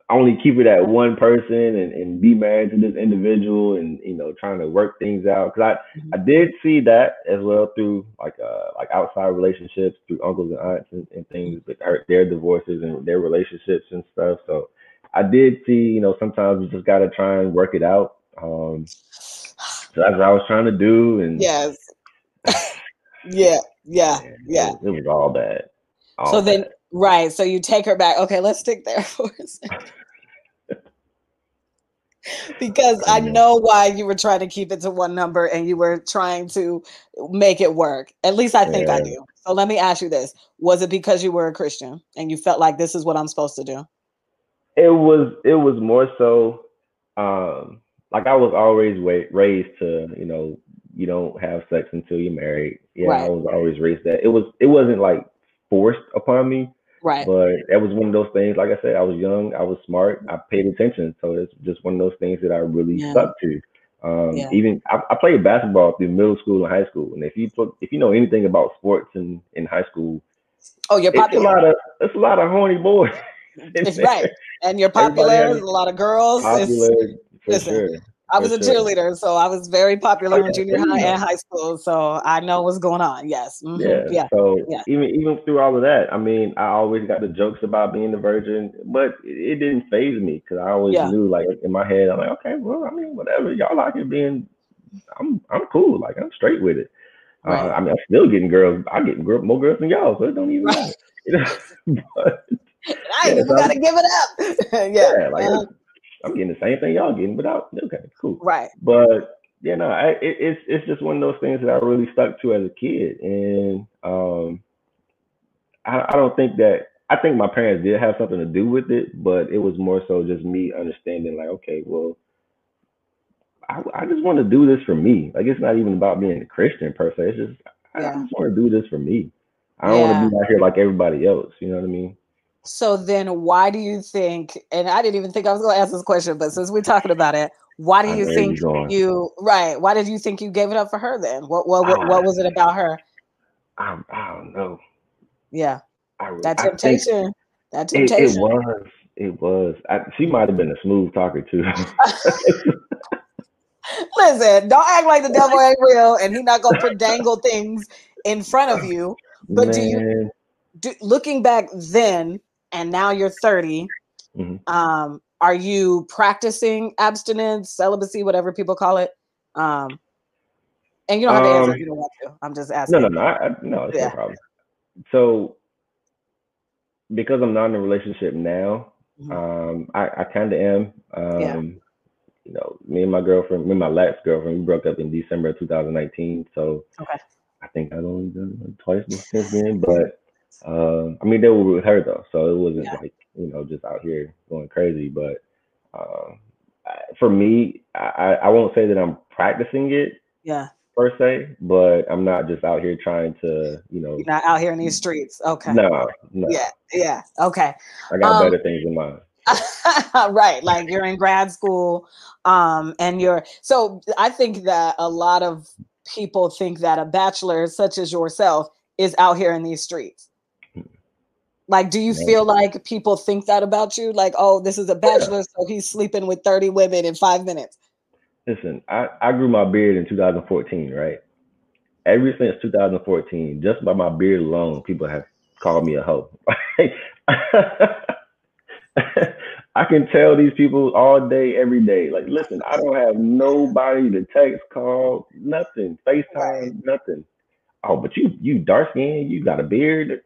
A: only keep it at one person and, and be married to this individual and you know trying to work things out. Because I mm-hmm. I did see that as well through like uh like outside relationships through uncles and aunts and, and things that hurt their divorces and their relationships and stuff. So I did see you know sometimes you just got to try and work it out. Um so that's what I was trying to do and
B: yes. Yeah yeah yeah
A: it, it was all bad.
B: All so bad. then Right. So you take her back. Okay, let's stick there for a second. because I know why you were trying to keep it to one number and you were trying to make it work. At least I think yeah. I do. So let me ask you this. Was it because you were a Christian and you felt like this is what I'm supposed to do?
A: It was it was more so um like I was always raised to, you know, you don't have sex until you're married. Yeah, right. I was always raised that. It was it wasn't like forced upon me.
B: Right.
A: But that was one of those things. Like I said, I was young, I was smart, I paid attention. So it's just one of those things that I really yeah. stuck to. Um, yeah. Even I, I, played basketball through middle school and high school, and if you put, if you know anything about sports in in high school,
B: oh, you're popular.
A: It's a lot of it's a lot of horny boys.
B: It's right, and you're popular. There's a lot of girls.
A: Popular, it's, for listen, sure.
B: I was a cheerleader, so I was very popular in junior high and high school. So I know what's going on. Yes.
A: Mm-hmm. Yeah. yeah. So yeah. even even through all of that, I mean, I always got the jokes about being the virgin, but it, didn't phase me because I always yeah. knew, like in my head, I'm like, okay, well, I mean, whatever y'all like it being, I'm I'm cool. Like I'm straight with it. Uh, right. Uh, I mean, I'm still getting girls. I get more girls than y'all, so it don't even matter. You know? but,
B: I yeah, so gotta give it up. yeah. yeah
A: like, um, I'm getting the same thing y'all getting, but I, okay, cool.
B: Right.
A: But you know, I, it, it's it's just one of those things that I really stuck to as a kid, and um, I, I don't think that I think my parents did have something to do with it, but it was more so just me understanding, like, okay, well, I, I just want to do this for me. Like, it's not even about being a Christian per se. It's just yeah. I just want to do this for me. I don't yeah. want to be out here like everybody else. You know what I mean?
B: So then why do you think, and I didn't even think I was going to ask this question, but since we're talking about it, why do you think you, you, right? Why did you think you gave it up for her then? What what what, what was it about her?
A: I, I don't know.
B: Yeah. I, that temptation. That temptation.
A: It, it, was. It was. I, she might have been a smooth talker too.
B: Listen, don't act like the devil ain't real and he's not gonna put dangle things in front of you. But Man. do you do, looking back then, and now you're 30 mm-hmm. um, are you practicing abstinence celibacy whatever people call it um, and you don't have to answer um, if you don't want to i'm just asking
A: no no no I, no it's yeah. no problem so because i'm not in a relationship now mm-hmm. um, i, I kind of am um, yeah. you know me and my girlfriend me and my last girlfriend we broke up in december of 2019 so
B: okay
A: i think i've only done it twice since then but uh, I mean, they were with her though, so it wasn't yeah. like you know just out here going crazy. But uh, for me, I, I won't say that I'm practicing it.
B: Yeah.
A: Per se, but I'm not just out here trying to, you know.
B: You're not out here in these streets. Okay.
A: No, no.
B: Yeah, yeah. Okay.
A: I got um, better things in mind.
B: right like you're in grad school um and you're so i think that a lot of people think that a bachelor such as yourself is out here in these streets like, do you feel like people think that about you? Like, oh, this is a bachelor, so he's sleeping with 30 women in five minutes.
A: Listen, I, I grew my beard in 2014, right? Ever since 2014, just by my beard alone, people have called me a hoe. I can tell these people all day, every day. Like, listen, I don't have nobody to text, call, nothing, FaceTime, nothing oh, but you you dark skin, you got a beard.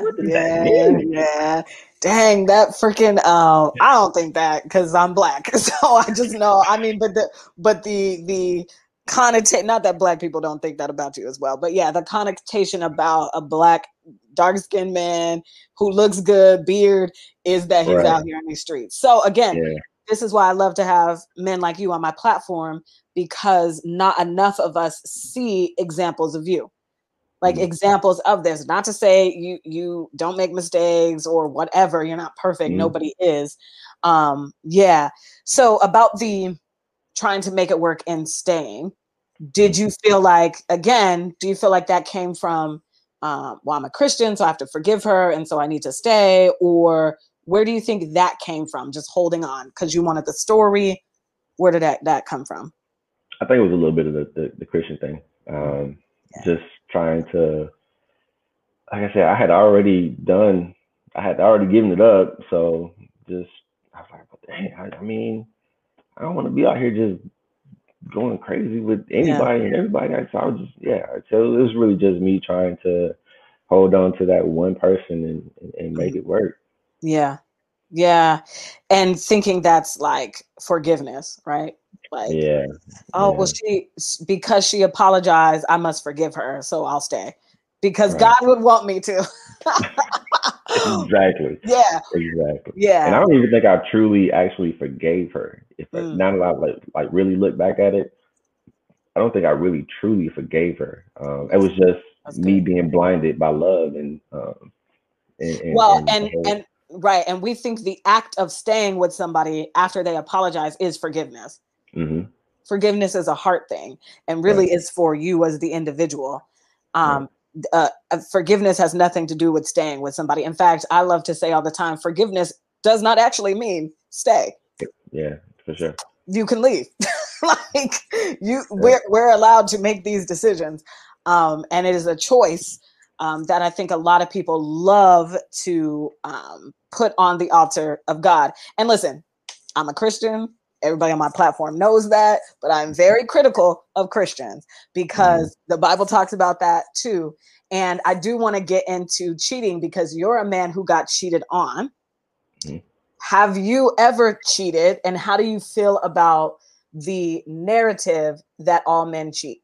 B: What does yeah, that mean? Yeah. Dang, that freaking uh, I don't think that because I'm black. So I just know. I mean, but the but the the connotation not that black people don't think that about you as well, but yeah, the connotation about a black dark skinned man who looks good, beard, is that he's right. out here in these streets. So again, yeah. this is why I love to have men like you on my platform because not enough of us see examples of you like mm-hmm. examples of this not to say you you don't make mistakes or whatever you're not perfect mm-hmm. nobody is um yeah so about the trying to make it work and staying did you feel like again do you feel like that came from um, well i'm a christian so i have to forgive her and so i need to stay or where do you think that came from just holding on because you wanted the story where did that, that come from
A: I think it was a little bit of the, the, the Christian thing. Um, yeah. Just trying to, like I said, I had already done, I had already given it up. So just, I was like, dang, I, I mean, I don't want to be out here just going crazy with anybody yeah. and everybody. So I was just, yeah. So it was really just me trying to hold on to that one person and, and, and make it work.
B: Yeah. Yeah. And thinking that's like forgiveness, right? Like,
A: yeah.
B: Oh, yeah. well, she, because she apologized, I must forgive her. So I'll stay because right. God would want me to.
A: exactly.
B: Yeah.
A: Exactly.
B: Yeah.
A: And I don't even think I truly actually forgave her. If mm. now that I like like really look back at it, I don't think I really truly forgave her. Um, it was just That's me good. being blinded by love and um,
B: and, and, well, and and, and Right. And we think the act of staying with somebody after they apologize is forgiveness. Mm-hmm. Forgiveness is a heart thing and really right. is for you as the individual. Um, right. uh, uh, forgiveness has nothing to do with staying with somebody. In fact, I love to say all the time forgiveness does not actually mean stay.
A: Yeah, for sure.
B: You can leave. like you we're we're allowed to make these decisions. Um, and it is a choice um, that I think a lot of people love to um, put on the altar of God. And listen, I'm a Christian. Everybody on my platform knows that, but I'm very critical of Christians because mm. the Bible talks about that too. And I do want to get into cheating because you're a man who got cheated on. Mm. Have you ever cheated? And how do you feel about the narrative that all men cheat?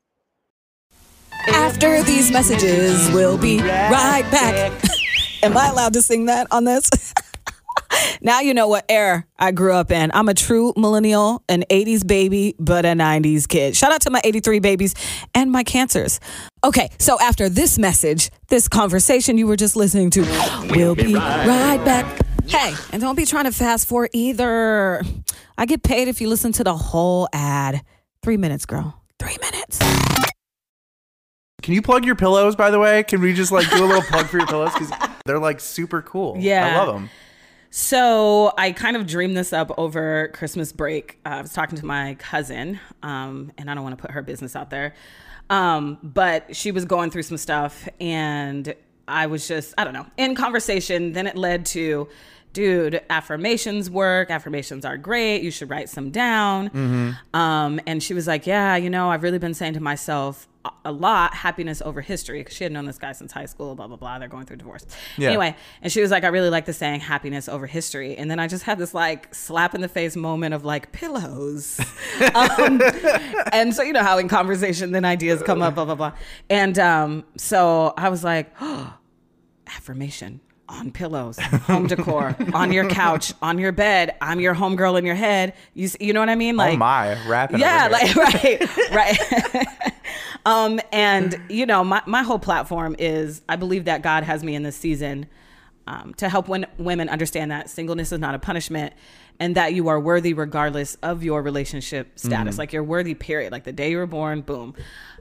C: After these messages, we'll be right back.
B: Am I allowed to sing that on this? now you know what era I grew up in. I'm a true millennial, an 80s baby, but a 90s kid. Shout out to my 83 babies and my cancers. Okay, so after this message, this conversation you were just listening to, we'll be right back. Hey, and don't be trying to fast forward either. I get paid if you listen to the whole ad. Three minutes, girl. Three minutes.
D: Can you plug your pillows, by the way? Can we just like do a little plug for your pillows? Because they're like super cool.
B: Yeah.
D: I love them.
B: So I kind of dreamed this up over Christmas break. Uh, I was talking to my cousin, um, and I don't want to put her business out there, um, but she was going through some stuff, and I was just, I don't know, in conversation. Then it led to, dude, affirmations work. Affirmations are great. You should write some down. Mm-hmm. Um, and she was like, yeah, you know, I've really been saying to myself, a lot happiness over history because she had known this guy since high school blah blah blah they're going through divorce. Yeah. anyway and she was like i really like the saying happiness over history and then i just had this like slap in the face moment of like pillows. Um, and so you know how in conversation then ideas come up blah blah blah. And um, so i was like oh, affirmation on pillows, home decor, on your couch, on your bed. I'm your homegirl in your head. You, you know what I mean?
D: Like, oh my, rapping.
B: Yeah, like right, right. um, and you know, my my whole platform is I believe that God has me in this season um, to help when, women understand that singleness is not a punishment and that you are worthy regardless of your relationship status. Mm. Like you're worthy, period. Like the day you were born, boom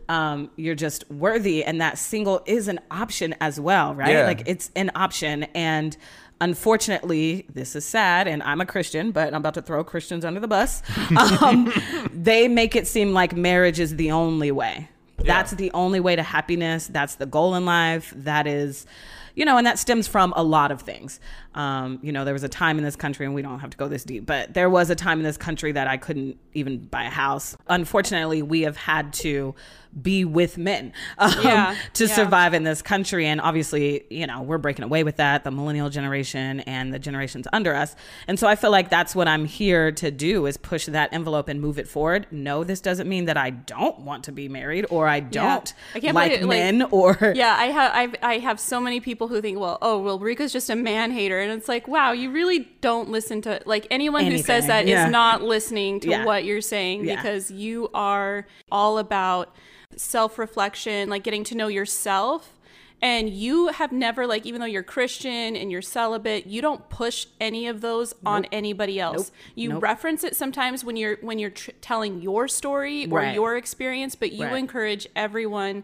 B: um, you're just worthy and that single is an option as well right yeah. like it's an option and unfortunately this is sad and i'm a christian but i'm about to throw christians under the bus um, they make it seem like marriage is the only way yeah. that's the only way to happiness that's the goal in life that is you know, and that stems from a lot of things. Um, you know, there was a time in this country, and we don't have to go this deep, but there was a time in this country that I couldn't even buy a house. Unfortunately, we have had to be with men um, yeah, to yeah. survive in this country. And obviously, you know, we're breaking away with that, the millennial generation and the generations under us. And so I feel like that's what I'm here to do is push that envelope and move it forward. No, this doesn't mean that I don't want to be married or I don't yeah. I can't like men like, or
E: Yeah, I have I've, I have so many people who think, well, oh, well, Rika's just a man hater. And it's like, wow, you really don't listen to like anyone Anything. who says that is not listening to what you're saying because you are all about self reflection, like getting to know yourself. And you have never, like, even though you're Christian and you're celibate, you don't push any of those nope. on anybody else. Nope. You nope. reference it sometimes when you're when you're tr- telling your story or right. your experience, but you right. encourage everyone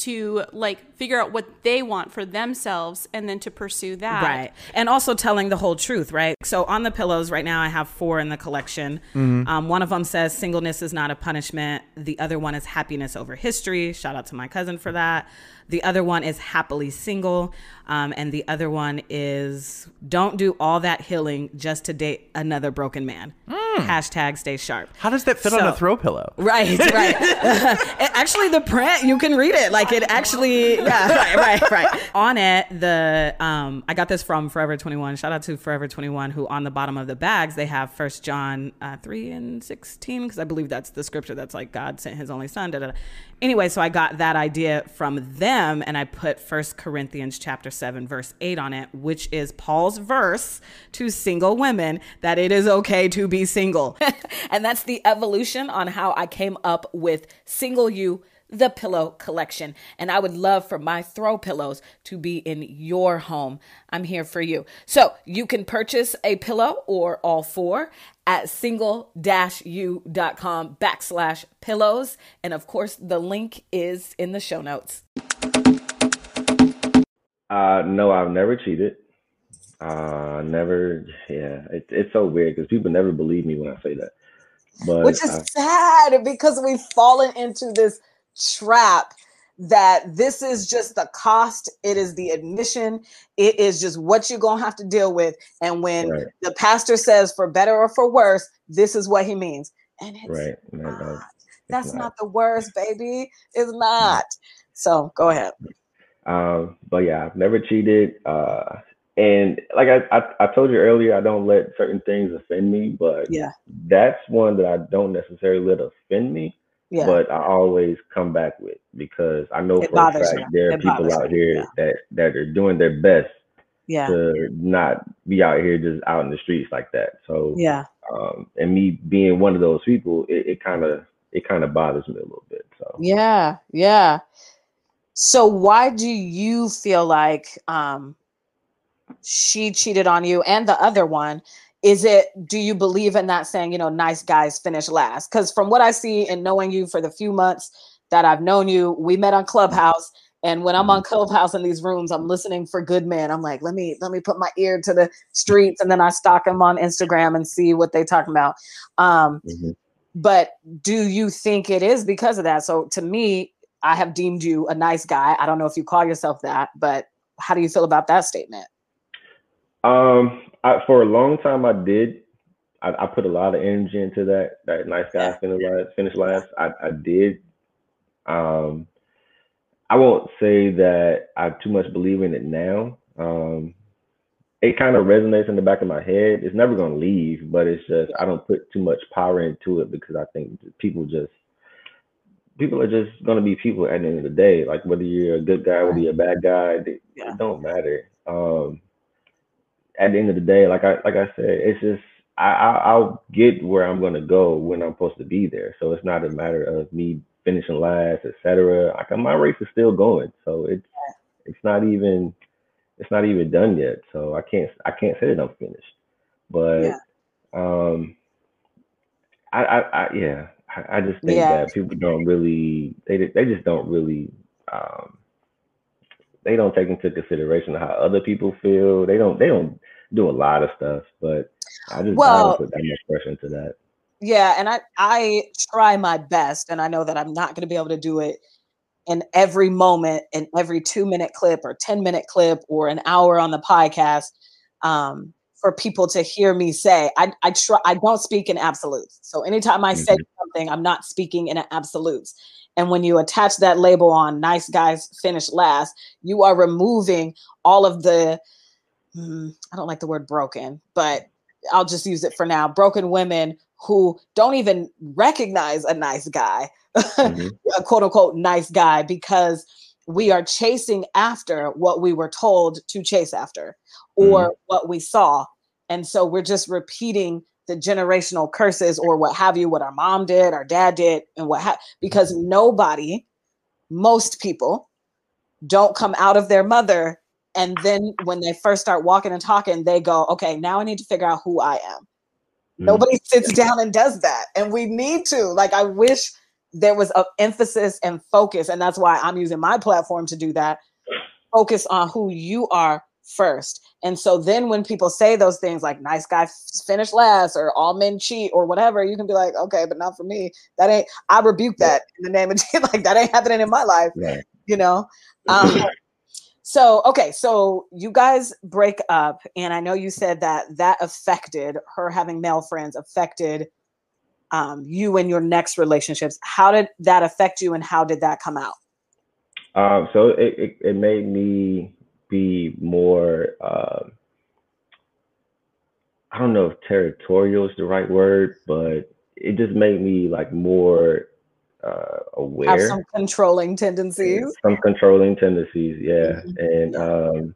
E: to like figure out what they want for themselves and then to pursue that.
B: Right. And also telling the whole truth, right? So on the pillows right now, I have four in the collection. Mm-hmm. Um, one of them says singleness is not a punishment. The other one is happiness over history. Shout out to my cousin for that. The other one is happily single. Um, and the other one is don't do all that healing just to date another broken man. Mm. Hashtag stay sharp.
D: How does that fit so, on a throw pillow?
B: Right, right. actually, the print you can read it like it actually. Yeah, right, right, right. On it, the um, I got this from Forever Twenty One. Shout out to Forever Twenty One, who on the bottom of the bags they have First John uh, three and sixteen because I believe that's the scripture that's like God sent His only Son. Da, da, da. Anyway, so I got that idea from them, and I put First Corinthians chapter 7, verse 8 on it, which is Paul's verse to single women that it is okay to be single. and that's the evolution on how I came up with Single You the pillow collection. And I would love for my throw pillows to be in your home. I'm here for you. So you can purchase a pillow or all four at single-u.com backslash pillows. And of course, the link is in the show notes.
A: Uh, no, I've never cheated. Uh, never. Yeah, it, it's so weird because people never believe me when I say that.
B: But which is sad because we've fallen into this trap that this is just the cost it is the admission it is just what you're gonna have to deal with and when right. the pastor says for better or for worse this is what he means and it's right no, no, it's that's not. not. the worst baby it's not so go ahead
A: um, but yeah, I've never cheated. Uh, and like I, I, I told you earlier, I don't let certain things offend me, but
B: yeah,
A: that's one that I don't necessarily let offend me. Yeah. But I always come back with because I know it for a fact you. there are it people out here yeah. that that are doing their best
B: yeah.
A: to not be out here just out in the streets like that. So
B: yeah,
A: um, and me being one of those people, it kind of it kind of bothers me a little bit. So
B: yeah, yeah. So why do you feel like um, she cheated on you and the other one? Is it do you believe in that saying, you know, nice guys finish last? Because from what I see and knowing you for the few months that I've known you, we met on Clubhouse. And when I'm on mm-hmm. Clubhouse in these rooms, I'm listening for good men. I'm like, let me let me put my ear to the streets, and then I stalk them on Instagram and see what they talking about. Um, mm-hmm. But do you think it is because of that? So to me, I have deemed you a nice guy. I don't know if you call yourself that, but how do you feel about that statement?
A: Um, I, for a long time, I did. I, I, put a lot of energy into that. That nice guy yeah. finish last. Finish last. I, I did. Um, I won't say that I too much believe in it now. Um, it kind of resonates in the back of my head. It's never going to leave, but it's just I don't put too much power into it because I think people just people are just gonna be people at the end of the day. Like whether you're a good guy, whether you're a bad guy, it, yeah. it don't matter. Um, at the end of the day, like I like I said, it's just I, I will get where I'm gonna go when I'm supposed to be there. So it's not a matter of me finishing last, etc. Like my race is still going, so it's it's not even it's not even done yet. So I can't I can't say that I'm finished. But yeah. um, I, I, I yeah, I, just think yeah. that people don't really they they just don't really um, they don't take into consideration how other people feel. They don't they don't do a lot of stuff, but I just well, I don't put that much pressure into that.
B: Yeah, and I I try my best, and I know that I'm not going to be able to do it in every moment, in every two minute clip or 10 minute clip or an hour on the podcast. Um, for people to hear me say. I, I try I don't speak in absolutes. So anytime I say mm-hmm. something, I'm not speaking in absolutes. And when you attach that label on nice guys finish last, you are removing all of the mm, I don't like the word broken, but I'll just use it for now. Broken women who don't even recognize a nice guy, mm-hmm. a quote unquote nice guy, because we are chasing after what we were told to chase after or mm. what we saw. And so we're just repeating the generational curses or what have you, what our mom did, our dad did, and what have because nobody, most people, don't come out of their mother. And then when they first start walking and talking, they go, okay, now I need to figure out who I am. Mm. Nobody sits down and does that. And we need to. Like, I wish there was an emphasis and focus. And that's why I'm using my platform to do that. Focus on who you are first. And so then when people say those things like nice guy finish last or all men cheat or whatever, you can be like, okay, but not for me. That ain't, I rebuke that in the name of Jesus. like that ain't happening in my life, right. you know? Um, so, okay. So you guys break up and I know you said that that affected her having male friends affected um, you and your next relationships. How did that affect you and how did that come out?
A: Um, so it, it, it made me be more uh, I don't know if territorial is the right word, but it just made me like more uh, aware.
B: Have some controlling tendencies.
A: Some controlling tendencies, yeah. Mm-hmm. And um,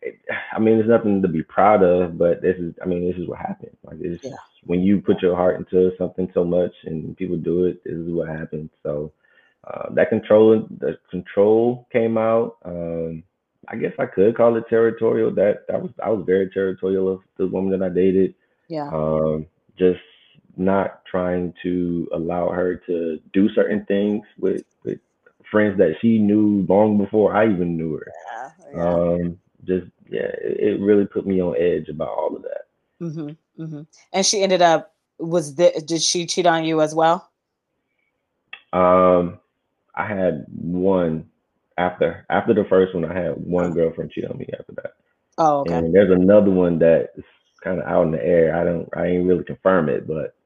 A: it, I mean, there's nothing to be proud of, but this is, I mean, this is what happens. Like, it's yeah. when you put your heart into something so much and people do it, this is what happens. So uh, that control, the control came out. Um, I guess I could call it territorial. That that was I was very territorial of the woman that I dated.
B: Yeah.
A: Um, just not trying to allow her to do certain things with with friends that she knew long before I even knew her. Yeah, yeah. Um, just yeah, it, it, really put me on edge about all of that.
B: Mm-hmm, mm-hmm. And she ended up was the, did she cheat on you as well?
A: Um, I had one after after the first one, I had one girlfriend cheat on me after that.
B: Oh, okay.
A: And there's another one that is kind of out in the air. I don't, I ain't really confirm it, but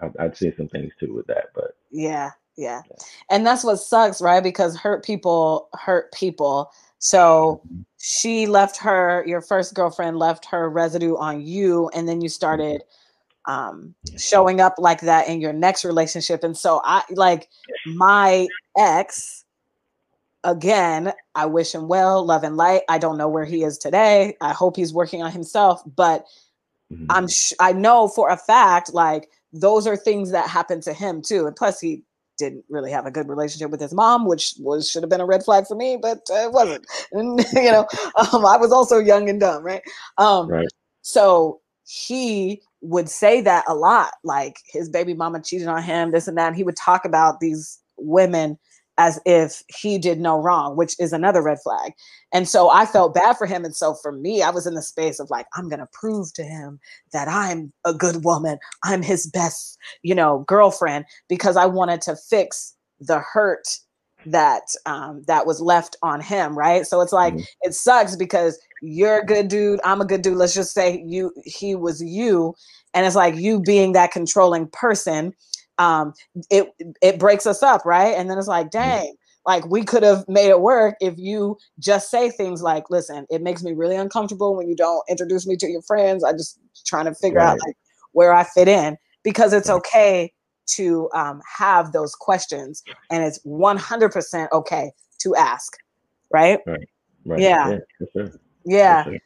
A: I, I'd see some things too with that. But
B: yeah, yeah, yeah, and that's what sucks, right? Because hurt people hurt people. So mm-hmm. she left her, your first girlfriend left her residue on you, and then you started um showing up like that in your next relationship. And so I like my ex again, I wish him well, love and light. I don't know where he is today. I hope he's working on himself, but mm-hmm. I'm sh- I know for a fact like those are things that happen to him too. And plus he didn't really have a good relationship with his mom, which was should have been a red flag for me, but uh, it wasn't. And you know, um, I was also young and dumb, right? Um, right. So he would say that a lot, like his baby mama cheated on him, this and that. And he would talk about these women as if he did no wrong, which is another red flag. And so I felt bad for him. And so for me, I was in the space of like, I'm going to prove to him that I'm a good woman. I'm his best, you know, girlfriend because I wanted to fix the hurt that um that was left on him right so it's like mm-hmm. it sucks because you're a good dude i'm a good dude let's just say you he was you and it's like you being that controlling person um, it it breaks us up, right? And then it's like, dang, like we could have made it work if you just say things like, listen, it makes me really uncomfortable when you don't introduce me to your friends. I'm just trying to figure right. out like where I fit in because it's okay to um, have those questions and it's 100% okay to ask, right?
A: Right. right.
B: Yeah. Yeah. Sure. yeah. Sure.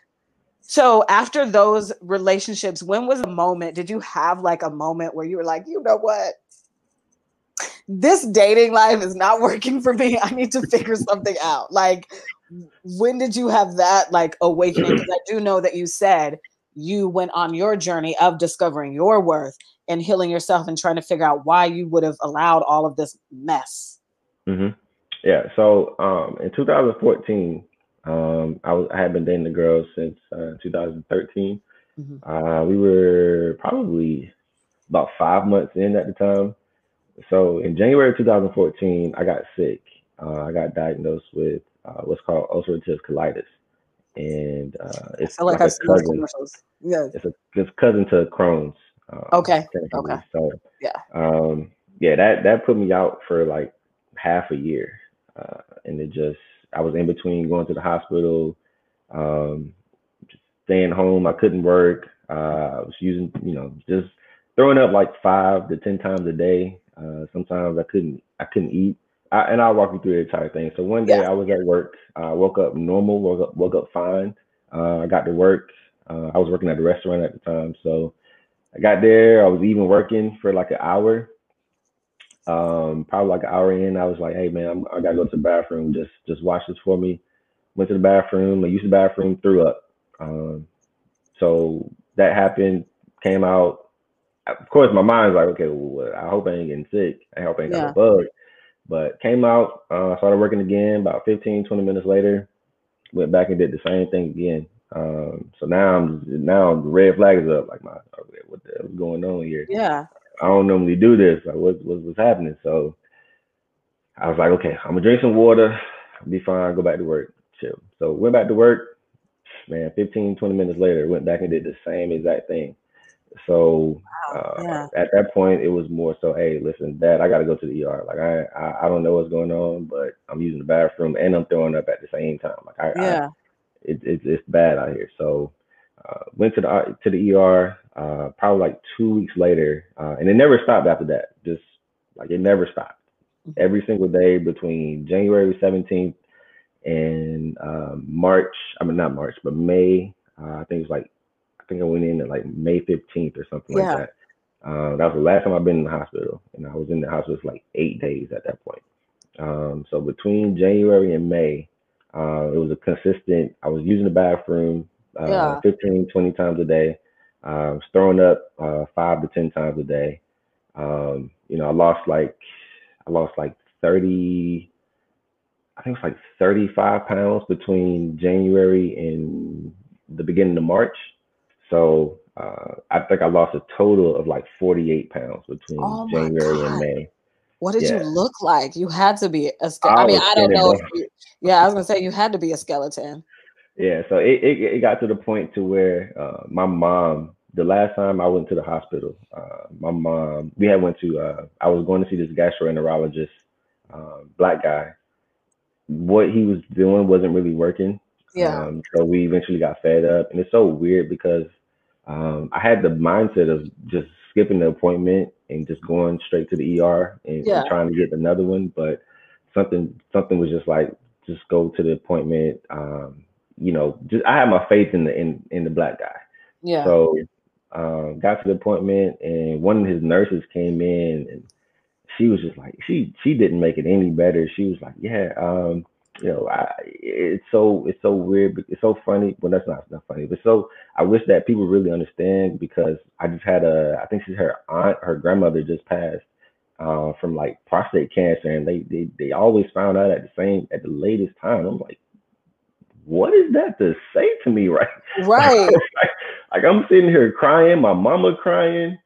B: So after those relationships, when was a moment? Did you have like a moment where you were like, you know what? This dating life is not working for me. I need to figure something out. Like, when did you have that like awakening? Because I do know that you said you went on your journey of discovering your worth and healing yourself and trying to figure out why you would have allowed all of this mess.
A: Mm-hmm. Yeah. So um, in 2014, um, I, was, I had been dating the girl since uh, 2013. Mm-hmm. Uh, we were probably about five months in at the time. So in January 2014, I got sick uh, I got diagnosed with uh, what's called ulcerative colitis, and uh, it's
B: like, like a cousin.
A: Yeah, it's a it's cousin to Crohn's.
B: Um, okay. Okay.
A: So
B: yeah,
A: um, yeah, that that put me out for like half a year, uh, and it just I was in between going to the hospital, um, staying home. I couldn't work. Uh, I was using, you know, just throwing up like five to ten times a day. Uh, sometimes I couldn't I couldn't eat. I, and I'll walk you through the entire thing. So one day yeah. I was at work. I woke up normal, woke up, woke up fine. Uh, I got to work. Uh, I was working at the restaurant at the time. So I got there. I was even working for like an hour. Um, probably like an hour in, I was like, "Hey man, I'm, i got to go to the bathroom. Just just watch this for me." Went to the bathroom. I used the bathroom, threw up. Um, so that happened. Came out. Of course, my mind's like, "Okay, well, I hope I ain't getting sick. I hope I ain't got a bug." But came out, uh, started working again. About 15, 20 minutes later, went back and did the same thing again. Um, so now I'm now the red flag is up. Like my okay, what the hell's going on here?
B: Yeah.
A: I don't normally do this. Like what what what's happening? So I was like, okay, I'm gonna drink some water, I'll be fine, go back to work, chill. So went back to work, man, 15, 20 minutes later, went back and did the same exact thing. So wow, uh, yeah. at that point, it was more so, hey, listen, Dad, I got to go to the ER. Like I, I, I, don't know what's going on, but I'm using the bathroom and I'm throwing up at the same time. Like I,
B: yeah, I,
A: it, it, it's bad out here. So uh, went to the to the ER. Uh, probably like two weeks later, uh, and it never stopped after that. Just like it never stopped. Mm-hmm. Every single day between January 17th and um, March. I mean, not March, but May. Uh, I think it's like I think I went in at like May 15th or something yeah. like that. Uh, that was the last time I've been in the hospital, and I was in the hospital for like eight days at that point. Um, so between January and May, uh, it was a consistent. I was using the bathroom uh, yeah. 15, 20 times a day. Uh, I was throwing up uh, five to ten times a day. Um, you know, I lost like I lost like 30. I think it was like 35 pounds between January and the beginning of March. So uh, I think I lost a total of like 48 pounds between oh January God. and May.
B: What did yeah. you look like? You had to be a skeleton. I, I mean, I don't know. If you, yeah, I was gonna say you had to be a skeleton.
A: Yeah, so it, it, it got to the point to where uh, my mom, the last time I went to the hospital, uh, my mom, we had went to, uh, I was going to see this gastroenterologist, uh, black guy. What he was doing wasn't really working.
B: Yeah. Um,
A: so we eventually got fed up, and it's so weird because um, I had the mindset of just skipping the appointment and just going straight to the ER and, yeah. and, trying to get another one. But something something was just like just go to the appointment. Um, you know, just I had my faith in the in in the black guy.
B: Yeah.
A: So um, got to the appointment and one of his nurses came in and she was just like she she didn't make it any better. She was like, yeah, um, you know, I, it's so it's so weird. But it's so funny. Well, that's not not funny, but so I wish that people really understand because I just had a I think she's her aunt, her grandmother just passed uh, from like prostate cancer, and they they they always found out at the same at the latest time. I'm like, what is that to say to me, right?
B: Right.
A: like, like, I'm sitting here crying, my mama crying.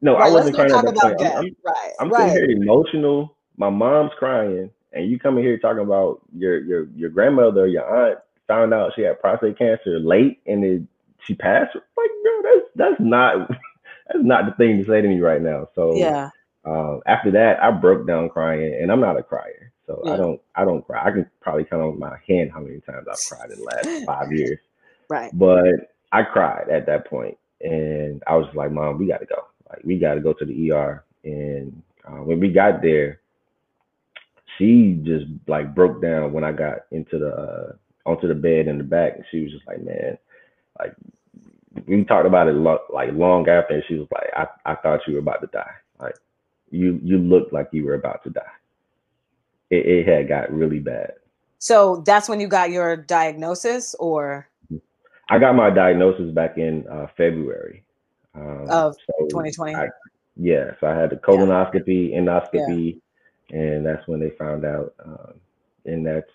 A: No, right, I wasn't crying at that. I'm, I'm,
B: right.
A: I'm
B: right.
A: sitting here emotional. My mom's crying and you come in here talking about your your your grandmother or your aunt found out she had prostate cancer late and it, she passed. Like, bro, that's that's not that's not the thing to say to me right now. So
B: yeah.
A: Um, after that, I broke down crying, and I'm not a crier, so yeah. I don't I don't cry. I can probably count on my hand how many times I've cried in the last five years.
B: Right.
A: But I cried at that point, and I was like, "Mom, we got to go. Like, we got to go to the ER." And uh, when we got there, she just like broke down when I got into the uh, onto the bed in the back, and she was just like, "Man, like we talked about it lo- like long after." And she was like, "I I thought you were about to die. Like you you looked like you were about to die. It, it had got really bad."
B: So that's when you got your diagnosis, or
A: I got my diagnosis back in uh, February
B: um, of so 2020. I,
A: yeah, so I had the colonoscopy, endoscopy. Yeah and that's when they found out. Um, and that's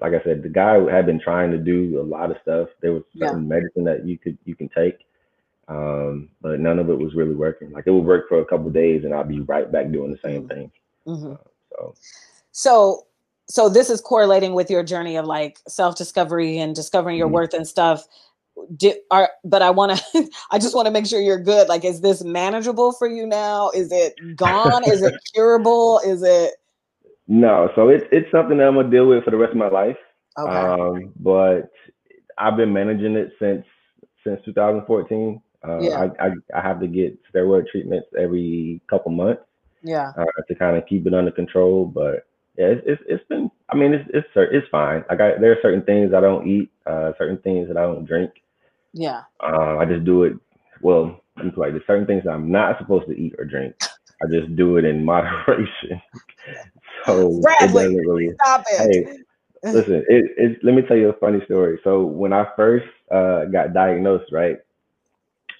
A: like I said, the guy had been trying to do a lot of stuff. There was certain yeah. medicine that you could you can take, um, but none of it was really working. Like it would work for a couple days, and I'll be right back doing the same mm-hmm. thing.
B: Mm-hmm. Uh,
A: so,
B: so so this is correlating with your journey of like self-discovery and discovering your mm-hmm. worth and stuff do, are but i want to i just want to make sure you're good like is this manageable for you now is it gone is it curable is it
A: no so it's it's something that i'm gonna deal with for the rest of my life okay. um but i've been managing it since since 2014 uh, yeah. I, I, I have to get steroid treatments every couple months
B: yeah uh,
A: to kind of keep it under control but yeah, it's, it's, it's been. I mean, it's it's it's fine. I got there are certain things I don't eat, uh, certain things that I don't drink.
B: Yeah.
A: Uh, I just do it. Well, I'm like there's certain things I'm not supposed to eat or drink. I just do it in moderation. so
B: Bradley, it really, stop it.
A: Hey, listen, it, it, let me tell you a funny story. So when I first uh, got diagnosed, right,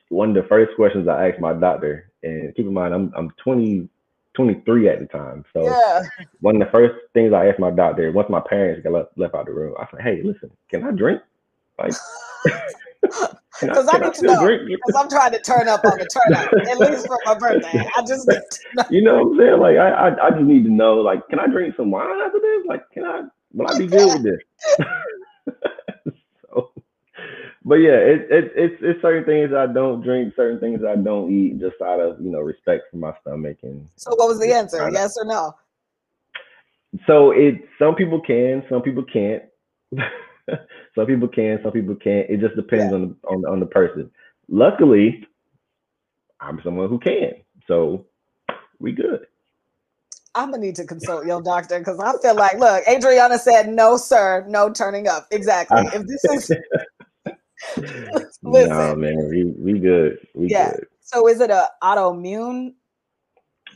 A: one of the first questions I asked my doctor, and keep in mind I'm I'm 20 23 at the time. So yeah. one of the first things I asked my doctor, once my parents got left, left out the room, I said, "Hey, listen, can I drink?" Like,
B: because I, I, need to know. Because I'm trying to turn up on the turn up, at least for my birthday. I just need to know.
A: You know what I'm saying? Like, I, I, I just need to know. Like, can I drink some wine after this? Like, can I? Will I be good with this? but yeah, it, it, it's it's certain things I don't drink, certain things I don't eat, just out of you know respect for my stomach. And
B: so, what was the answer? Yes or no?
A: So it some people can, some people can't. some people can, some people can't. It just depends yeah. on the on, on the person. Luckily, I'm someone who can, so we good.
B: I'm gonna need to consult your doctor because I feel like, look, Adriana said, no, sir, no turning up. Exactly. If this is
A: no, man, we we good. We yeah. Good.
B: So is it a autoimmune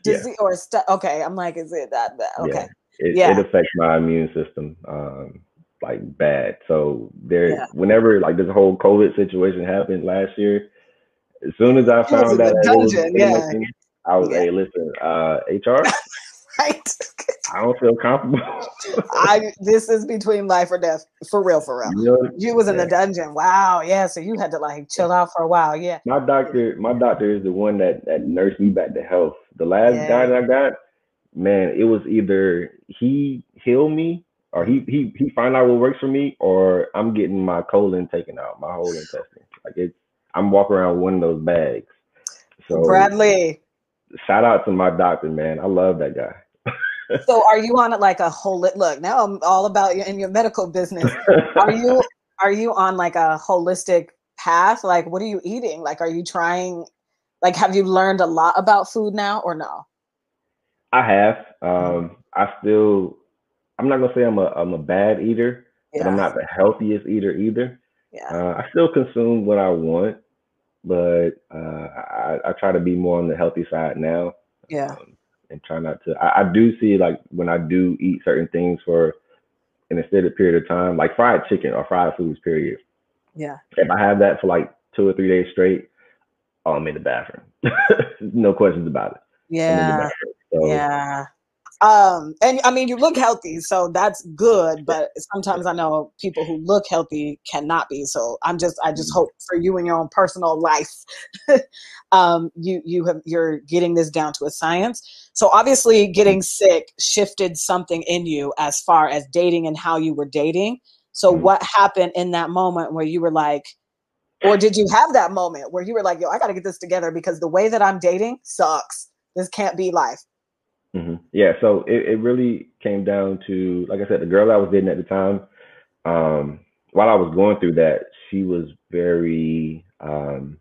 B: disease yeah. or st- okay? I'm like, is it that bad? Okay.
A: Yeah. It, yeah. it affects my immune system um like bad. So there yeah. whenever like this whole COVID situation happened last year, as soon as I found that dungeon, yeah. I was, yeah. hey, listen, uh HR, right? I don't feel comfortable.
B: I this is between life or death for real, for real. You, know, you was in the dungeon. Wow, yeah. So you had to like chill out for a while. Yeah.
A: My doctor, my doctor is the one that that nursed me back to health. The last yeah. guy that I got, man, it was either he healed me or he he he find out what works for me, or I'm getting my colon taken out, my whole intestine. Like it's I'm walking around one of those bags.
B: So Bradley.
A: Shout out to my doctor, man. I love that guy
B: so are you on it like a whole look now i'm all about you in your medical business are you are you on like a holistic path like what are you eating like are you trying like have you learned a lot about food now or no
A: i have um i still i'm not gonna say i'm a i'm a bad eater yeah. but i'm not the healthiest eater either yeah. Uh, i still consume what i want but uh, I, I try to be more on the healthy side now
B: yeah um,
A: and try not to. I, I do see like when I do eat certain things for an extended period of time, like fried chicken or fried foods, period.
B: Yeah.
A: If I have that for like two or three days straight, oh, I'm in the bathroom. no questions about it.
B: Yeah. So, yeah. Um, and I mean, you look healthy, so that's good. But sometimes I know people who look healthy cannot be. So I'm just, I just hope for you in your own personal life, um, you you have you're getting this down to a science. So obviously, getting sick shifted something in you as far as dating and how you were dating. So mm-hmm. what happened in that moment where you were like, or did you have that moment where you were like, yo, I got to get this together because the way that I'm dating sucks. This can't be life.
A: Yeah, so it, it really came down to, like I said, the girl I was dating at the time. Um, while I was going through that, she was very, um,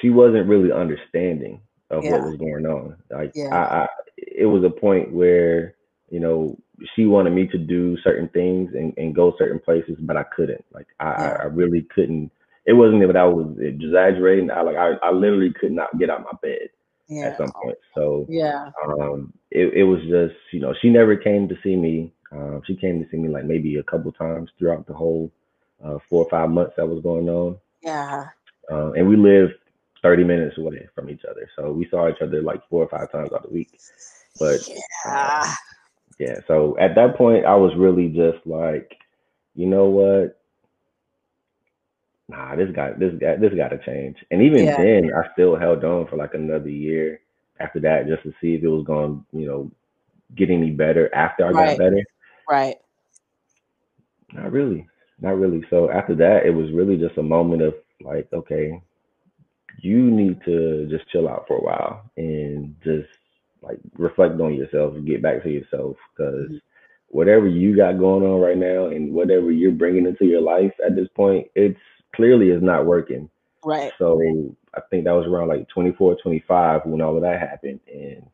A: she wasn't really understanding of yeah. what was going on. Like, yeah. I, I, it was a point where, you know, she wanted me to do certain things and, and go certain places, but I couldn't. Like, I, yeah. I really couldn't. It wasn't that I was exaggerating. I like, I, I literally could not get out my bed yeah. at some point. So
B: yeah,
A: um, it, it was just you know she never came to see me. Um, she came to see me like maybe a couple times throughout the whole uh, four or five months that was going on.
B: Yeah.
A: Um, and we lived 30 minutes away from each other, so we saw each other like four or five times out the week. But yeah, uh, yeah. So at that point, I was really just like, you know what? Nah, this guy, this guy, this got to change. And even yeah. then, I still held on for like another year after that, just to see if it was going, you know, get any better after I right. got better.
B: Right.
A: Not really. Not really. So after that, it was really just a moment of like, okay, you need to just chill out for a while and just like reflect on yourself and get back to yourself because mm-hmm. whatever you got going on right now and whatever you're bringing into your life at this point, it's clearly is not working.
B: Right.
A: So I think that was around like 24, 25 when all of that happened. And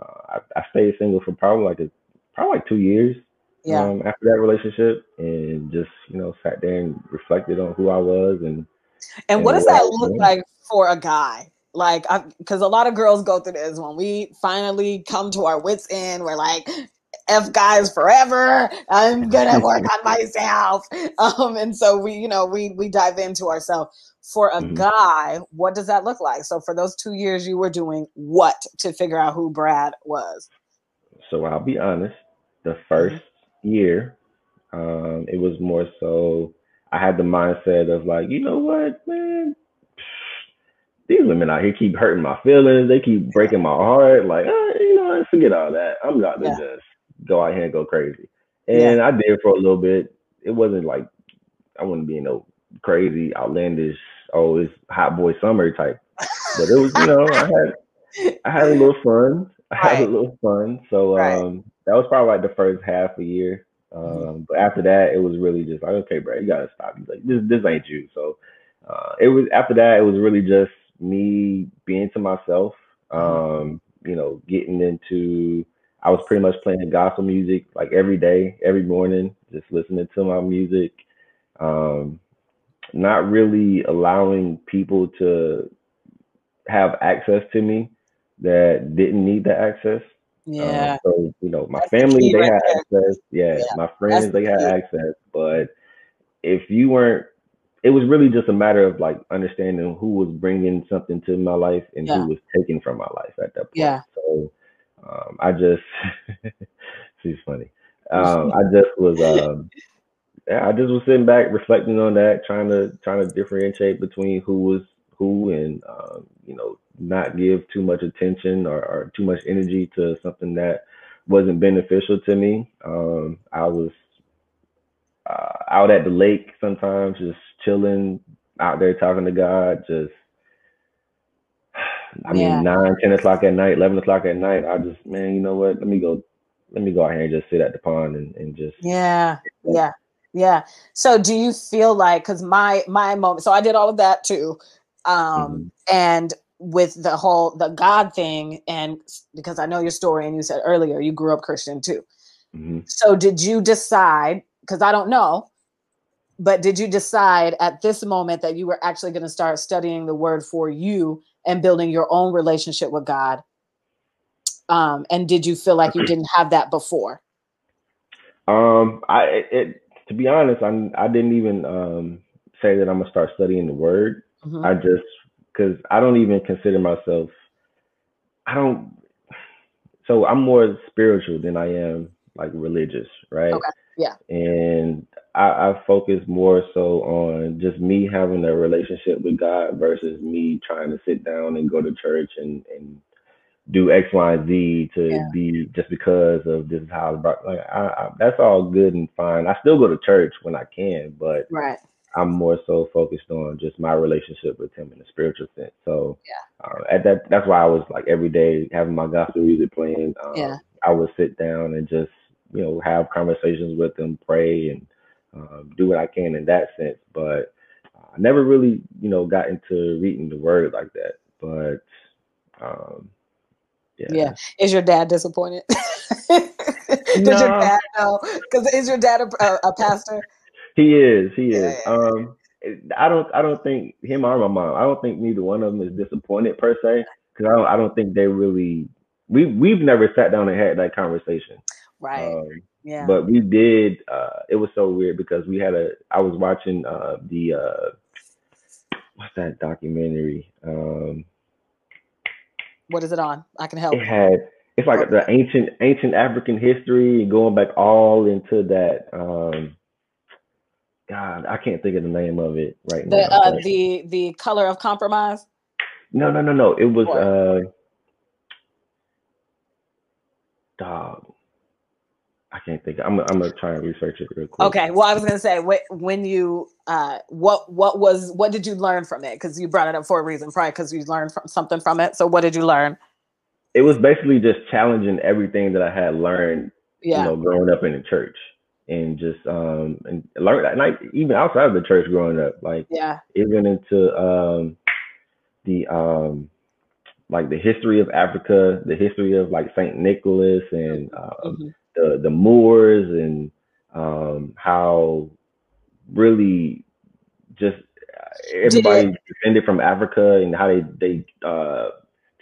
A: uh, I, I, stayed single for probably like a, probably like two years. Yeah. Um, after that relationship, and just you know sat there and reflected on who I was and.
B: And, and what does that look like for a guy? Like, because a lot of girls go through this when we finally come to our wits end. We're like, F guys forever. I'm gonna work on myself. Um, and so we, you know, we we dive into ourselves. For a mm-hmm. guy, what does that look like? So for those two years, you were doing what to figure out who Brad was?
A: So I'll be honest. The 1st mm-hmm. year, um, it was more so I had the mindset of like, you know what, man, these women out here keep hurting my feelings. They keep breaking my heart. Like, uh, you know, forget all that. I'm not yeah. just go out here and go crazy. And yeah. I did for a little bit. It wasn't like I wouldn't be you no crazy, outlandish, oh, it's hot boy summer type. But it was, you know, I had I had a little fun. I had right. a little fun. So right. um that was probably like the first half a year. Mm-hmm. Um, mm-hmm. but after that it was really just like, okay, bro, you gotta stop. He's like, this this ain't you. So uh, it was after that it was really just me being to myself. Mm-hmm. Um, you know, getting into I was pretty much playing gospel music like every day, every morning, just listening to my music. Um, not really allowing people to have access to me that didn't need the access.
B: Yeah.
A: Um, so you know, my That's family they right had there. access. Yeah, yeah. my friends That's they had access. But if you weren't, it was really just a matter of like understanding who was bringing something to my life and yeah. who was taking from my life at that point.
B: Yeah.
A: So um, I just, she's funny. Um, I just was, um, yeah, I just was sitting back reflecting on that, trying to trying to differentiate between who was who, and um, you know, not give too much attention or, or, too much energy to something that wasn't beneficial to me. Um, I was uh, out at the lake sometimes, just chilling out there talking to God, just I mean, yeah. nine, 10 o'clock at night, 11 o'clock at night, I just, man, you know what? Let me go, let me go out here and just sit at the pond and, and just.
B: Yeah. Yeah. Yeah. So do you feel like, cause my, my moment, so I did all of that too. Um, mm-hmm. and with the whole, the God thing, and because I know your story and you said earlier, you grew up Christian too. Mm-hmm. So did you decide, cause I don't know, but did you decide at this moment that you were actually going to start studying the word for you and building your own relationship with God? Um, and did you feel like you didn't have that before?
A: Um, I it, to be honest, I'm I didn't even um say that I'm gonna start studying the word. Mm-hmm. I just because I don't even consider myself. I don't. So I'm more spiritual than I am like religious, right?
B: Okay. Yeah.
A: And I, I focus more so on just me having a relationship with God versus me trying to sit down and go to church and, and do X, Y, and Z to yeah. be just because of this is how I brought, like I, I, that's all good and fine. I still go to church when I can, but
B: right.
A: I'm more so focused on just my relationship with Him in a spiritual sense. So
B: yeah,
A: uh, at that that's why I was like every day having my gospel music playing. Um,
B: yeah,
A: I would sit down and just you know have conversations with Him, pray, and um, do what I can in that sense. But I never really, you know, got into reading the word like that. But um, yeah.
B: yeah. Is your dad disappointed? Did no. your dad know? Because is your dad a, a, pastor?
A: He is. He is. Yeah. Um, I don't. I don't think him or my mom. I don't think neither one of them is disappointed per se. Because I don't. I don't think they really. We we've never sat down and had that conversation.
B: Right. Um, yeah.
A: But we did. Uh, it was so weird because we had a. I was watching uh, the uh, what's that documentary? Um,
B: what is it on? I can help.
A: It had. It's like the ancient ancient African history going back all into that. Um, God, I can't think of the name of it right
B: the,
A: now.
B: Uh, the the color of compromise.
A: No, no, no, no. It was uh, dog I can't think. I'm I'm gonna try and research it real
B: quick. Okay. Well, I was gonna say when you uh what what was what did you learn from it? Because you brought it up for a reason, probably because you learned from something from it. So what did you learn?
A: It was basically just challenging everything that I had learned. Yeah. You know, growing up in the church and just um and learn like even outside of the church growing up, like
B: yeah,
A: even into um the um like the history of Africa, the history of like Saint Nicholas and um, mm-hmm the the Moors and um, how really just everybody descended from Africa and how they they uh,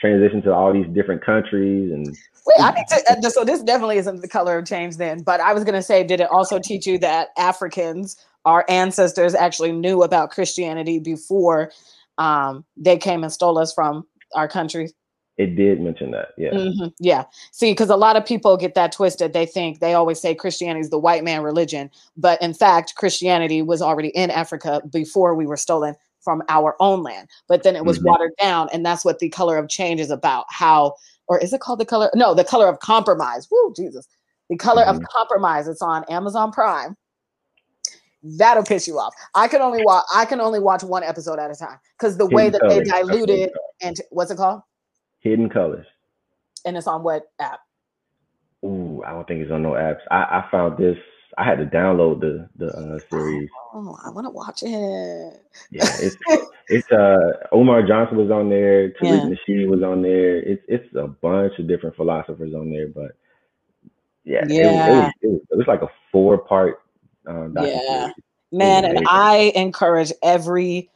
A: transitioned to all these different countries and.
B: Wait, I need to. Uh, so this definitely isn't the color of change then. But I was going to say, did it also teach you that Africans, our ancestors, actually knew about Christianity before um, they came and stole us from our country?
A: It did mention that. Yeah.
B: Mm-hmm. Yeah. See, because a lot of people get that twisted. They think they always say Christianity is the white man religion. But in fact, Christianity was already in Africa before we were stolen from our own land. But then it was mm-hmm. watered down. And that's what the color of change is about. How, or is it called the color? No, the color of compromise. Woo, Jesus. The color mm-hmm. of compromise. It's on Amazon Prime. That'll piss you off. I can only watch. I can only watch one episode at a time because the way that they diluted and what's it called?
A: Hidden Colors.
B: And it's on what app?
A: Ooh, I don't think it's on no apps. I, I found this. I had to download the the uh, series.
B: Oh, I want to watch it.
A: Yeah, it's it's uh Omar Johnson was on there. Tariq yeah. Nasheed was on there. It's it's a bunch of different philosophers on there, but yeah, yeah. It, it, was, it, was, it was like a four part. Um,
B: yeah, man, and I encourage every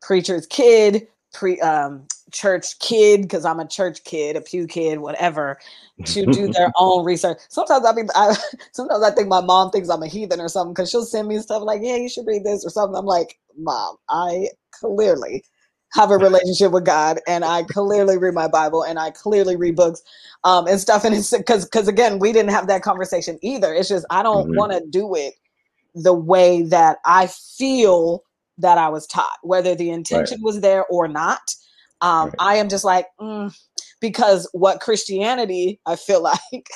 B: preacher's kid, pre um church kid because I'm a church kid, a pew kid, whatever, to do their own research. Sometimes I mean, I sometimes I think my mom thinks I'm a heathen or something because she'll send me stuff like, "Yeah, you should read this" or something. I'm like, "Mom, I clearly have a relationship with God, and I clearly read my Bible, and I clearly read books, um, and stuff." And it's because because again, we didn't have that conversation either. It's just I don't mm-hmm. want to do it the way that I feel that I was taught, whether the intention right. was there or not. Um, I am just like, mm, because what Christianity, I feel like.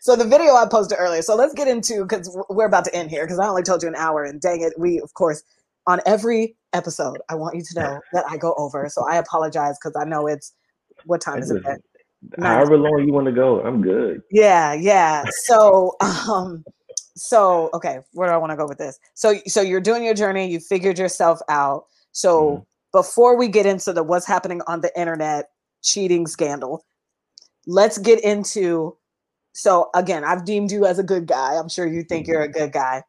B: so the video I posted earlier. So let's get into because we're about to end here because I only told you an hour, and dang it, we of course on every episode I want you to know that I go over. So I apologize because I know it's what time is it?
A: However long you want to go, I'm good.
B: Yeah, yeah. So, um, so okay, where do I want to go with this? So, so you're doing your journey. You figured yourself out. So. Mm-hmm before we get into the what's happening on the internet cheating scandal, let's get into so again, I've deemed you as a good guy. I'm sure you think mm-hmm. you're a good guy.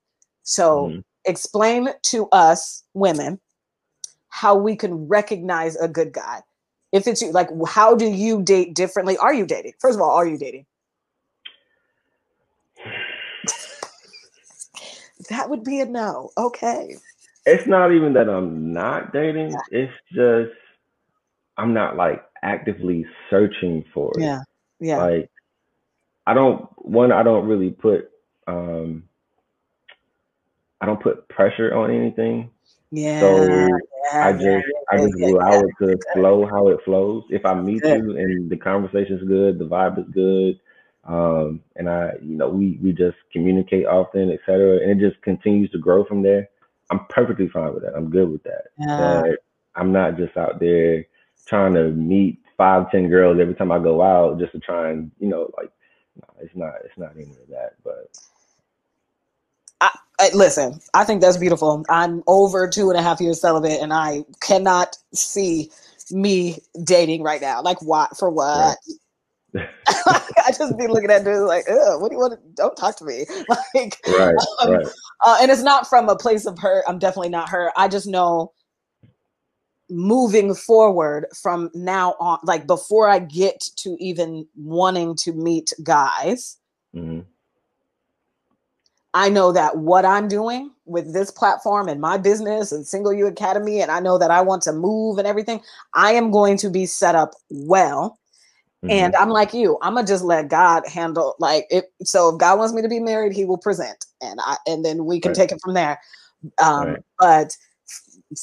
B: So mm-hmm. explain to us women how we can recognize a good guy. If it's you, like how do you date differently? Are you dating? First of all, are you dating? that would be a no. Okay
A: it's not even that I'm not dating. It's just I'm not like actively searching for
B: it. Yeah. Yeah.
A: Like I don't one, I don't really put um I don't put pressure on anything.
B: Yeah.
A: So yeah, I just yeah, I just yeah, allow it to flow how it flows. If I meet good. you and the conversation's good, the vibe is good, um, and I, you know, we we just communicate often, etc. And it just continues to grow from there. I'm perfectly fine with that. I'm good with that. Yeah. But I'm not just out there trying to meet five, ten girls every time I go out just to try and, you know, like no, it's not it's not any of that. But
B: I, I, listen, I think that's beautiful. I'm over two and a half years celibate, and I cannot see me dating right now. Like, what for? What? Right. I just be looking at dudes like, what do you want to, don't talk to me. Like,
A: right, um, right.
B: Uh, and it's not from a place of hurt. I'm definitely not hurt. I just know moving forward from now on, like before I get to even wanting to meet guys, mm-hmm. I know that what I'm doing with this platform and my business and Single You Academy, and I know that I want to move and everything, I am going to be set up well Mm-hmm. And I'm like you, I'm gonna just let God handle like it. So if God wants me to be married, He will present, and I and then we can right. take it from there. Um, right. But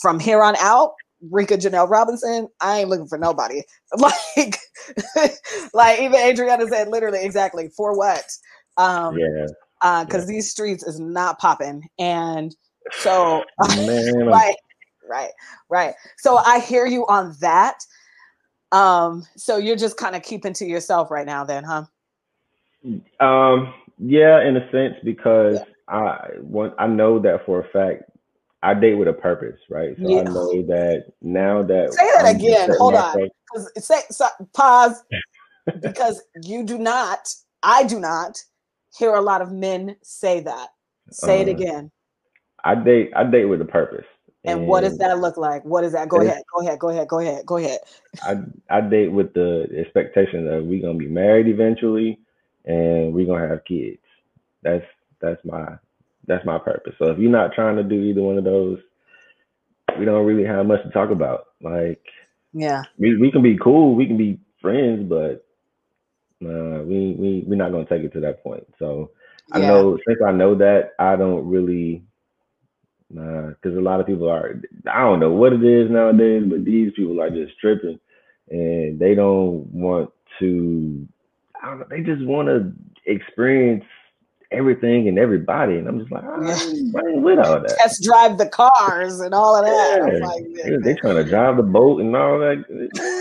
B: from here on out, Reka Janelle Robinson, I ain't looking for nobody. Like, like even Adriana said, literally exactly for what? Um, yeah. Because uh, yeah. these streets is not popping, and so Man, right, right, right. So I hear you on that. Um, so you're just kind of keeping to yourself right now, then, huh?
A: Um, yeah, in a sense, because yeah. I want I know that for a fact I date with a purpose, right? So yeah. I know that now that
B: say that I'm again. Hold on, say so, pause because you do not, I do not hear a lot of men say that. Say uh, it again.
A: I date. I date with a purpose.
B: And, and what does that look like? What is that? Go ahead. Go ahead. Go ahead. Go ahead. Go ahead.
A: I I date with the expectation that we're gonna be married eventually, and we're gonna have kids. That's that's my that's my purpose. So if you're not trying to do either one of those, we don't really have much to talk about. Like,
B: yeah,
A: we, we can be cool, we can be friends, but uh, we we we're not gonna take it to that point. So I know since I know that, I don't really because a lot of people are I don't know what it is nowadays, but these people are just tripping and they don't want to I don't know, they just want to experience everything and everybody. And I'm just like, oh, I ain't with all that.
B: Test drive the cars and all of that. Yeah. Like,
A: they trying to drive the boat and all that.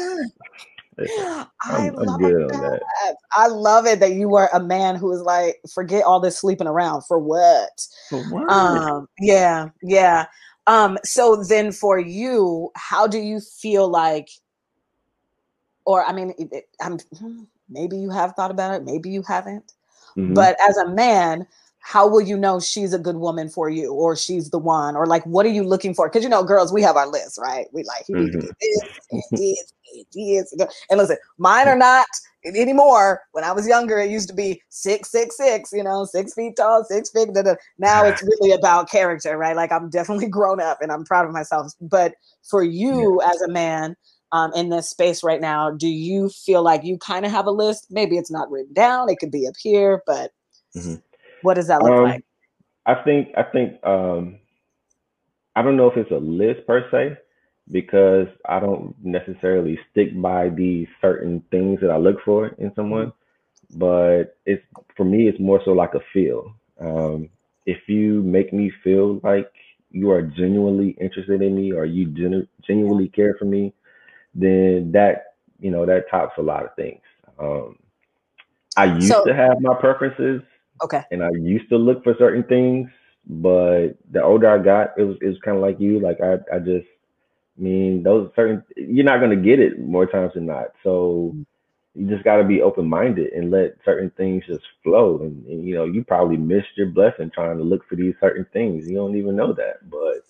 A: I'm, I
B: love good that. that. I love it that you were a man who was like, forget all this sleeping around for what? For what? Um, yeah, yeah. Um, so then for you, how do you feel like, or I mean, it, it, I'm maybe you have thought about it, maybe you haven't. Mm-hmm. But as a man, how will you know she's a good woman for you or she's the one? Or like what are you looking for? Because you know girls we have our list right? We like mm-hmm. to this and this this and listen mine are not anymore. When i was younger it used to be six six six you know six feet tall six feet da, da. now it's really about character right? Like i'm definitely grown up and i'm proud of myself. But for you yeah. as a man um, in this space right now do you feel like you kind of have a list? Maybe it's not written down it could be up here but mm-hmm what does that look um, like?
A: I think I think um, I don't know if it's a list per se because I don't necessarily stick by these certain things that I look for in someone, but it's for me it's more so like a feel. Um, if you make me feel like you are genuinely interested in me or you genu- genuinely care for me, then that you know that tops a lot of things. Um, I used so, to have my preferences
B: Okay.
A: And I used to look for certain things, but the older I got, it was it was kind of like you. Like I I just I mean those certain you're not gonna get it more times than not. So mm-hmm. you just got to be open minded and let certain things just flow. And, and, you know you probably missed your blessing trying to look for these certain things. You don't even know that, but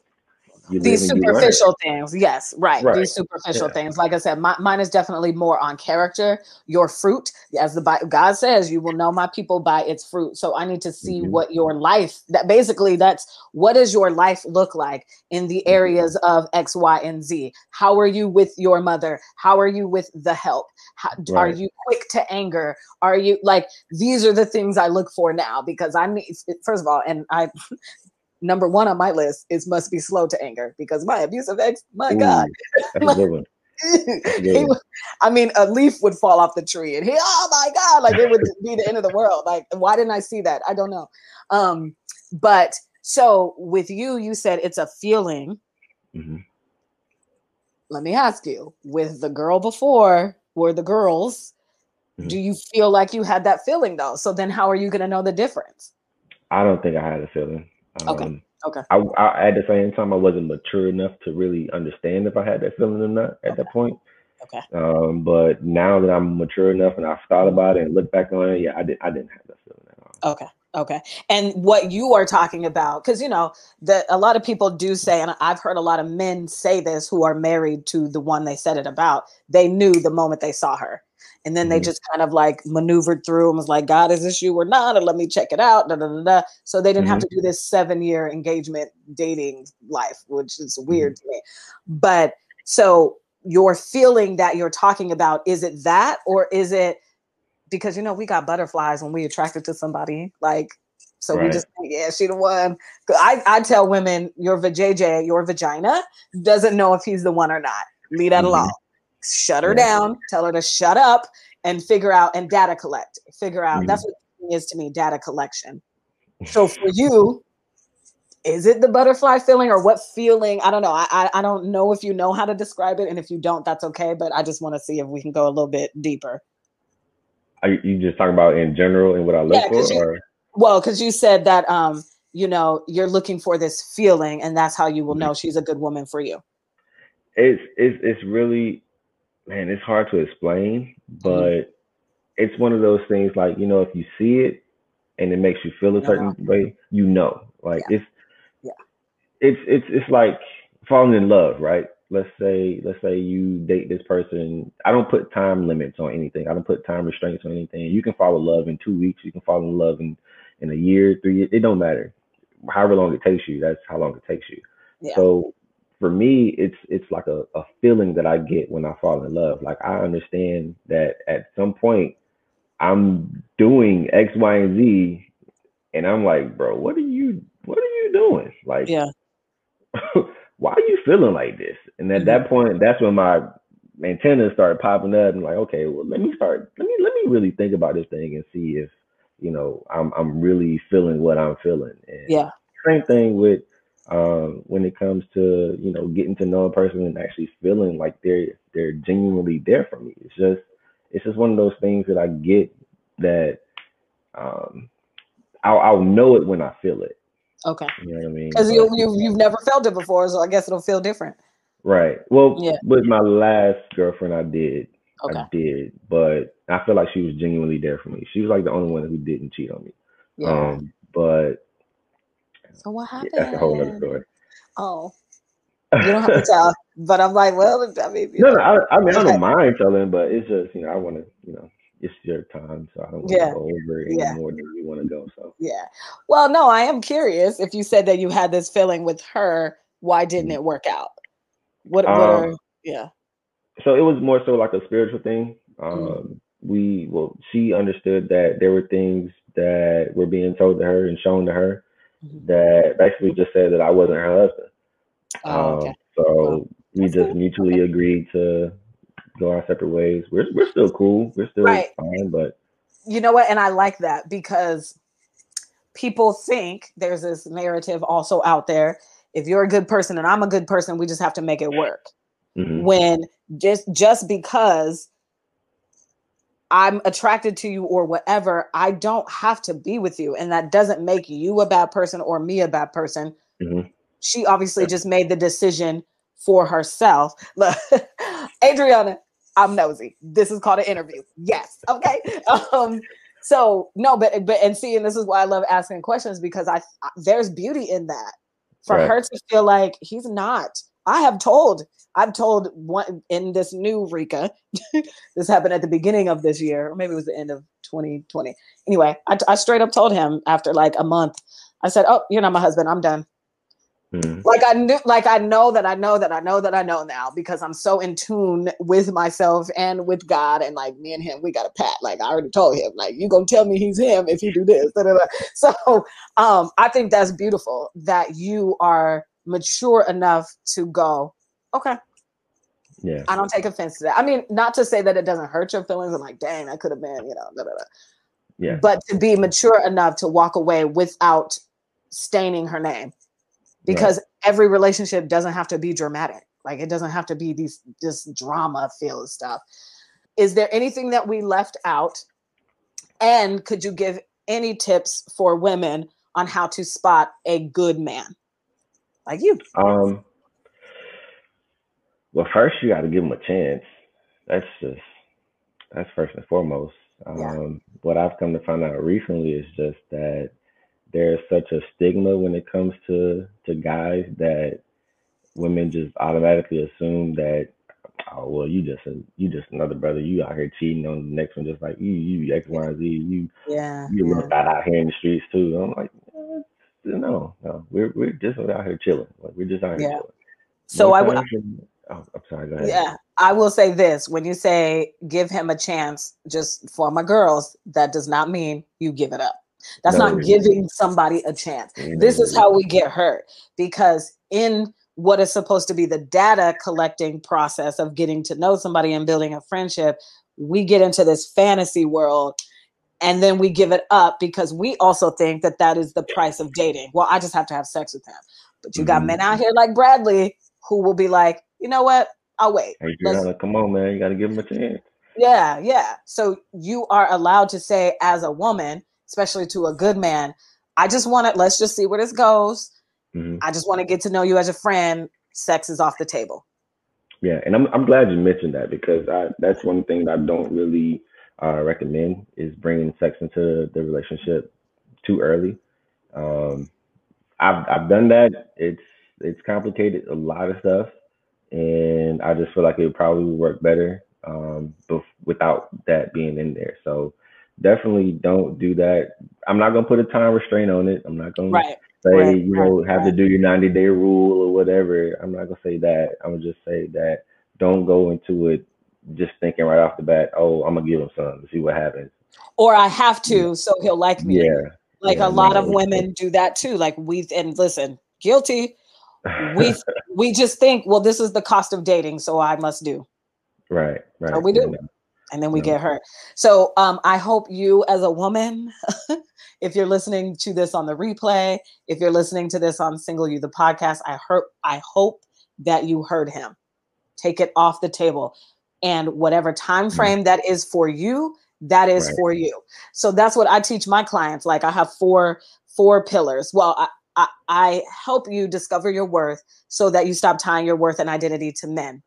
B: these superficial things yes right. right. these superficial yeah. things like i said my, mine is definitely more on character your fruit as the god says you will know my people by its fruit so i need to see mm-hmm. what your life that basically that's what does your life look like in the mm-hmm. areas of x y and z how are you with your mother how are you with the help how, right. are you quick to anger are you like these are the things i look for now because i need first of all and i number one on my list is must be slow to anger because my abusive ex, my Ooh, God. he, I mean, a leaf would fall off the tree and he, oh my God, like it would be the end of the world. Like, why didn't I see that? I don't know. Um, but so with you, you said it's a feeling. Mm-hmm. Let me ask you, with the girl before, were the girls, mm-hmm. do you feel like you had that feeling though? So then how are you going to know the difference?
A: I don't think I had a feeling.
B: Okay. Um, okay. I,
A: I, at the same time, I wasn't mature enough to really understand if I had that feeling or not at okay. that point.
B: Okay.
A: Um, but now that I'm mature enough and I've thought about it and looked back on it, yeah, I didn't. I didn't have that feeling at all.
B: Okay. Okay. And what you are talking about, because you know, that a lot of people do say, and I've heard a lot of men say this who are married to the one they said it about. They knew the moment they saw her. And then they mm-hmm. just kind of like maneuvered through and was like, God, is this you or not? And let me check it out. Da, da, da, da. So they didn't mm-hmm. have to do this seven year engagement dating life, which is weird mm-hmm. to me. But so your feeling that you're talking about, is it that or is it because you know we got butterflies when we attracted to somebody like so right. we just yeah she the one I, I tell women your vajayjay your vagina doesn't know if he's the one or not leave that mm-hmm. alone shut her yeah. down, tell her to shut up and figure out and data collect, figure out. Mm-hmm. That's what is to me data collection. So for you, is it the butterfly feeling or what feeling? I don't know. I, I, I don't know if you know how to describe it, and if you don't, that's okay. But I just want to see if we can go a little bit deeper.
A: Are you just talking about in general and what I look yeah, for?
B: You,
A: or?
B: Well, because you said that um, you know, you're looking for this feeling, and that's how you will know she's a good woman for you.
A: It's it's it's really, man, it's hard to explain, but mm-hmm. it's one of those things like you know, if you see it and it makes you feel a certain way, you know, like yeah. it's it's it's it's like falling in love, right? Let's say let's say you date this person. I don't put time limits on anything. I don't put time restraints on anything. You can fall in love in two weeks. You can fall in love in in a year, three years. It don't matter. However long it takes you, that's how long it takes you. Yeah. So for me, it's it's like a, a feeling that I get when I fall in love. Like I understand that at some point I'm doing X, Y, and Z, and I'm like, bro, what are you what are you doing? Like,
B: yeah,
A: why are you feeling like this? And at mm-hmm. that point, that's when my antennas started popping up and like, okay, well, let me start, let me, let me really think about this thing and see if, you know, I'm, I'm really feeling what I'm feeling. And
B: yeah.
A: Same thing with, um, when it comes to, you know, getting to know a person and actually feeling like they're, they're genuinely there for me. It's just, it's just one of those things that I get that, um, I'll, I'll know it when I feel it.
B: Okay.
A: You know what I mean?
B: Because you, you you've never felt it before, so I guess it'll feel different.
A: Right. Well, yeah. with my last girlfriend, I did.
B: Okay.
A: I did, but I feel like she was genuinely there for me. She was like the only one who didn't cheat on me. Yeah. Um, but
B: so what happened?
A: Yeah, that's a whole other story.
B: Oh. You don't have to tell, but I'm like, well, I mean,
A: no, no, I, I mean, I don't mind telling, but it's just, you know, I want to, you know, it's your time, so I don't want yeah. to go over it yeah. more than you want to go. So
B: yeah. Well, no, I am curious. If you said that you had this feeling with her, why didn't it work out? What? What? Um, are, yeah.
A: So it was more so like a spiritual thing. Mm-hmm. Um, mm-hmm. We well, she understood that there were things that were being told to her and shown to her. That basically just said that I wasn't her husband. Oh, okay. Um, so well, we just mutually agreed to go our separate ways. We're we're still cool. We're still right. fine, but
B: you know what? And I like that because people think there's this narrative also out there. If you're a good person and I'm a good person, we just have to make it work. Mm-hmm. When just just because I'm attracted to you or whatever, I don't have to be with you. And that doesn't make you a bad person or me a bad person. Mm-hmm. She obviously yeah. just made the decision for herself. Look, Adriana, I'm nosy. This is called an interview. Yes. Okay. um, so no, but but and see, and this is why I love asking questions because I, there's beauty in that. For right. her to feel like he's not. I have told, I've told one in this new Reka, this happened at the beginning of this year, or maybe it was the end of 2020. Anyway, I, I straight up told him after like a month, I said, Oh, you're not my husband. I'm done. Mm. Like I knew, like I know that I know that I know that I know now because I'm so in tune with myself and with God, and like me and him, we got a pat. Like I already told him, like you gonna tell me he's him if you do this. So um, I think that's beautiful that you are mature enough to go, okay.
A: Yeah,
B: I don't take offense to that. I mean, not to say that it doesn't hurt your feelings. I'm like, dang, I could have been, you know, da, da, da.
A: yeah.
B: But to be mature enough to walk away without staining her name because right. every relationship doesn't have to be dramatic. Like it doesn't have to be these this drama filled stuff. Is there anything that we left out? And could you give any tips for women on how to spot a good man like you?
A: Um well first you gotta give them a chance. That's just that's first and foremost. Um yeah. what I've come to find out recently is just that there's such a stigma when it comes to to guys that women just automatically assume that oh well you just a, you just another brother you out here cheating on the next one just like you you X Y Z you
B: yeah
A: you
B: yeah.
A: out here in the streets too I'm like no no we're we're just out here chilling like we're just out here yeah. chilling.
B: So I would.
A: Oh, I'm sorry. Go ahead.
B: Yeah, I will say this: when you say give him a chance, just for my girls, that does not mean you give it up. That's no. not giving somebody a chance. This is how we get hurt because in what is supposed to be the data collecting process of getting to know somebody and building a friendship, we get into this fantasy world and then we give it up because we also think that that is the price of dating. Well, I just have to have sex with him. But you got mm-hmm. men out here like Bradley who will be like, you know what? I'll wait.
A: Hey, gotta, come on, man. You got to give him a chance.
B: Yeah, yeah. So you are allowed to say, as a woman, especially to a good man, I just want to, let's just see where this goes. Mm-hmm. I just want to get to know you as a friend. Sex is off the table.
A: Yeah, and I'm I'm glad you mentioned that because I that's one thing that I don't really uh, recommend is bringing sex into the relationship too early. Um, I've I've done that. It's it's complicated a lot of stuff, and I just feel like it would probably work better um, bef- without that being in there. So definitely don't do that. I'm not gonna put a time restraint on it. I'm not gonna right. say right. you know right. have to do your 90 day rule or whatever. I'm not gonna say that. I'm gonna just say that don't go into it just thinking right off the bat, oh, I'm gonna give him some to see what happens.
B: Or I have to, so he'll like me. Yeah. Like yeah, a lot of women do that too. Like we and listen, guilty. We we just think, well, this is the cost of dating, so I must do.
A: Right, right.
B: So we do. Yeah. And then we get hurt. So um, I hope you, as a woman, if you're listening to this on the replay, if you're listening to this on Single You the podcast, I hope I hope that you heard him. Take it off the table and whatever time mm. frame that is for you that is right. for you so that's what i teach my clients like i have four four pillars well I, I, I help you discover your worth so that you stop tying your worth and identity to men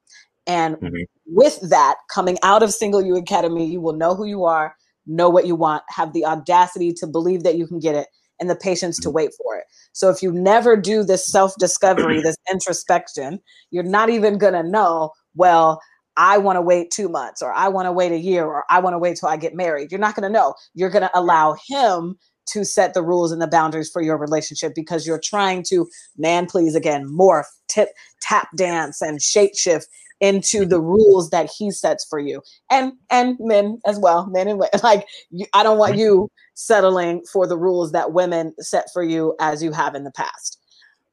B: and mm-hmm. with that coming out of single you academy you will know who you are know what you want have the audacity to believe that you can get it and the patience to mm-hmm. wait for it. So if you never do this self discovery, this introspection, you're not even going to know, well, I want to wait two months or I want to wait a year or I want to wait till I get married. You're not going to know. You're going to allow him to set the rules and the boundaries for your relationship because you're trying to man please again morph tip tap dance and shape shift into the mm-hmm. rules that he sets for you. And and men as well men and women like you, i don't want you settling for the rules that women set for you as you have in the past.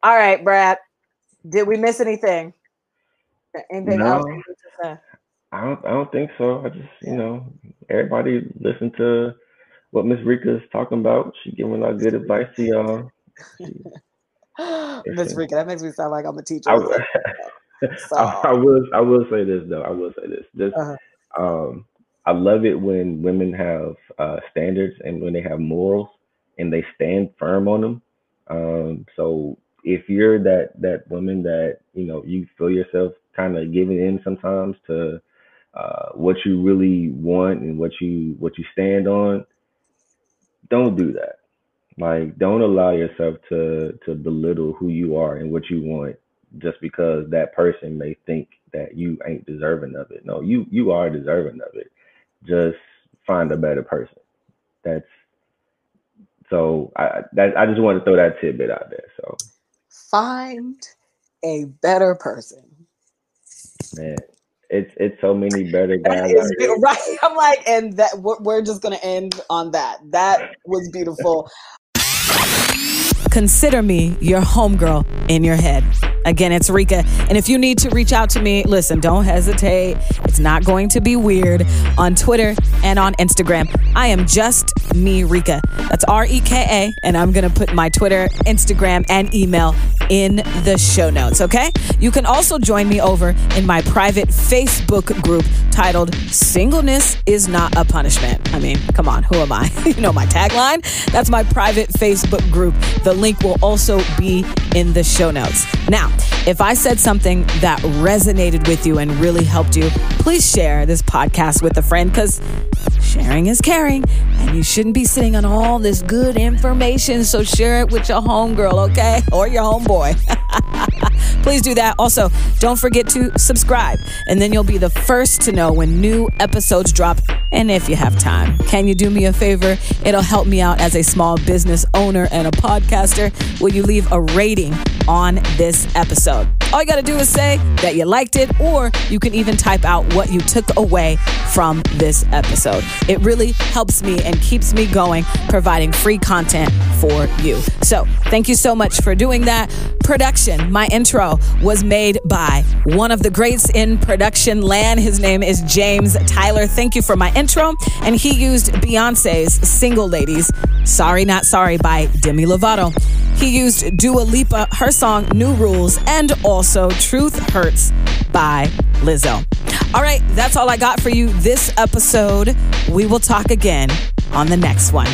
B: All right brad did we miss anything anything
A: no. else I don't. I don't think so. I just, you know, everybody listen to what Miss Reka is talking about. She giving out good advice to y'all.
B: Miss Reka, that makes me sound like I'm a teacher.
A: I, so. I, I, will. I will say this though. I will say this. This. Uh-huh. Um, I love it when women have uh, standards and when they have morals and they stand firm on them. Um, so if you're that that woman that you know you feel yourself kind of giving in sometimes to uh, what you really want and what you what you stand on, don't do that. Like, don't allow yourself to to belittle who you are and what you want just because that person may think that you ain't deserving of it. No, you you are deserving of it. Just find a better person. That's so I that I just want to throw that tidbit out there. So
B: find a better person.
A: Man, it's it's so many better guys.
B: right. I'm like, and that we're, we're just gonna end on that. That was beautiful. Consider me your homegirl in your head. Again, it's Reka. And if you need to reach out to me, listen, don't hesitate. It's not going to be weird on Twitter and on Instagram. I am just me, Reka. That's R E K A. And I'm going to put my Twitter, Instagram, and email in the show notes, okay? You can also join me over in my private Facebook group titled Singleness is Not a Punishment. I mean, come on, who am I? you know my tagline? That's my private Facebook group. The link will also be in the show notes. Now, if I said something that resonated with you and really helped you, please share this podcast with a friend because sharing is caring and you shouldn't be sitting on all this good information. So share it with your homegirl, okay? Or your homeboy. Please do that. Also, don't forget to subscribe, and then you'll be the first to know when new episodes drop. And if you have time, can you do me a favor? It'll help me out as a small business owner and a podcaster. Will you leave a rating on this episode? All you got to do is say that you liked it, or you can even type out what you took away from this episode. It really helps me and keeps me going, providing free content for you. So, thank you so much for doing that. Production, my intro was made by one of the greats in production land. His name is James Tyler. Thank you for my intro. And he used Beyonce's Single Ladies, Sorry Not Sorry by Demi Lovato. He used Dua Lipa, her song New And also Truth Hurts by Lizzo. All right, that's all I got for you this episode. We will talk again on the next one.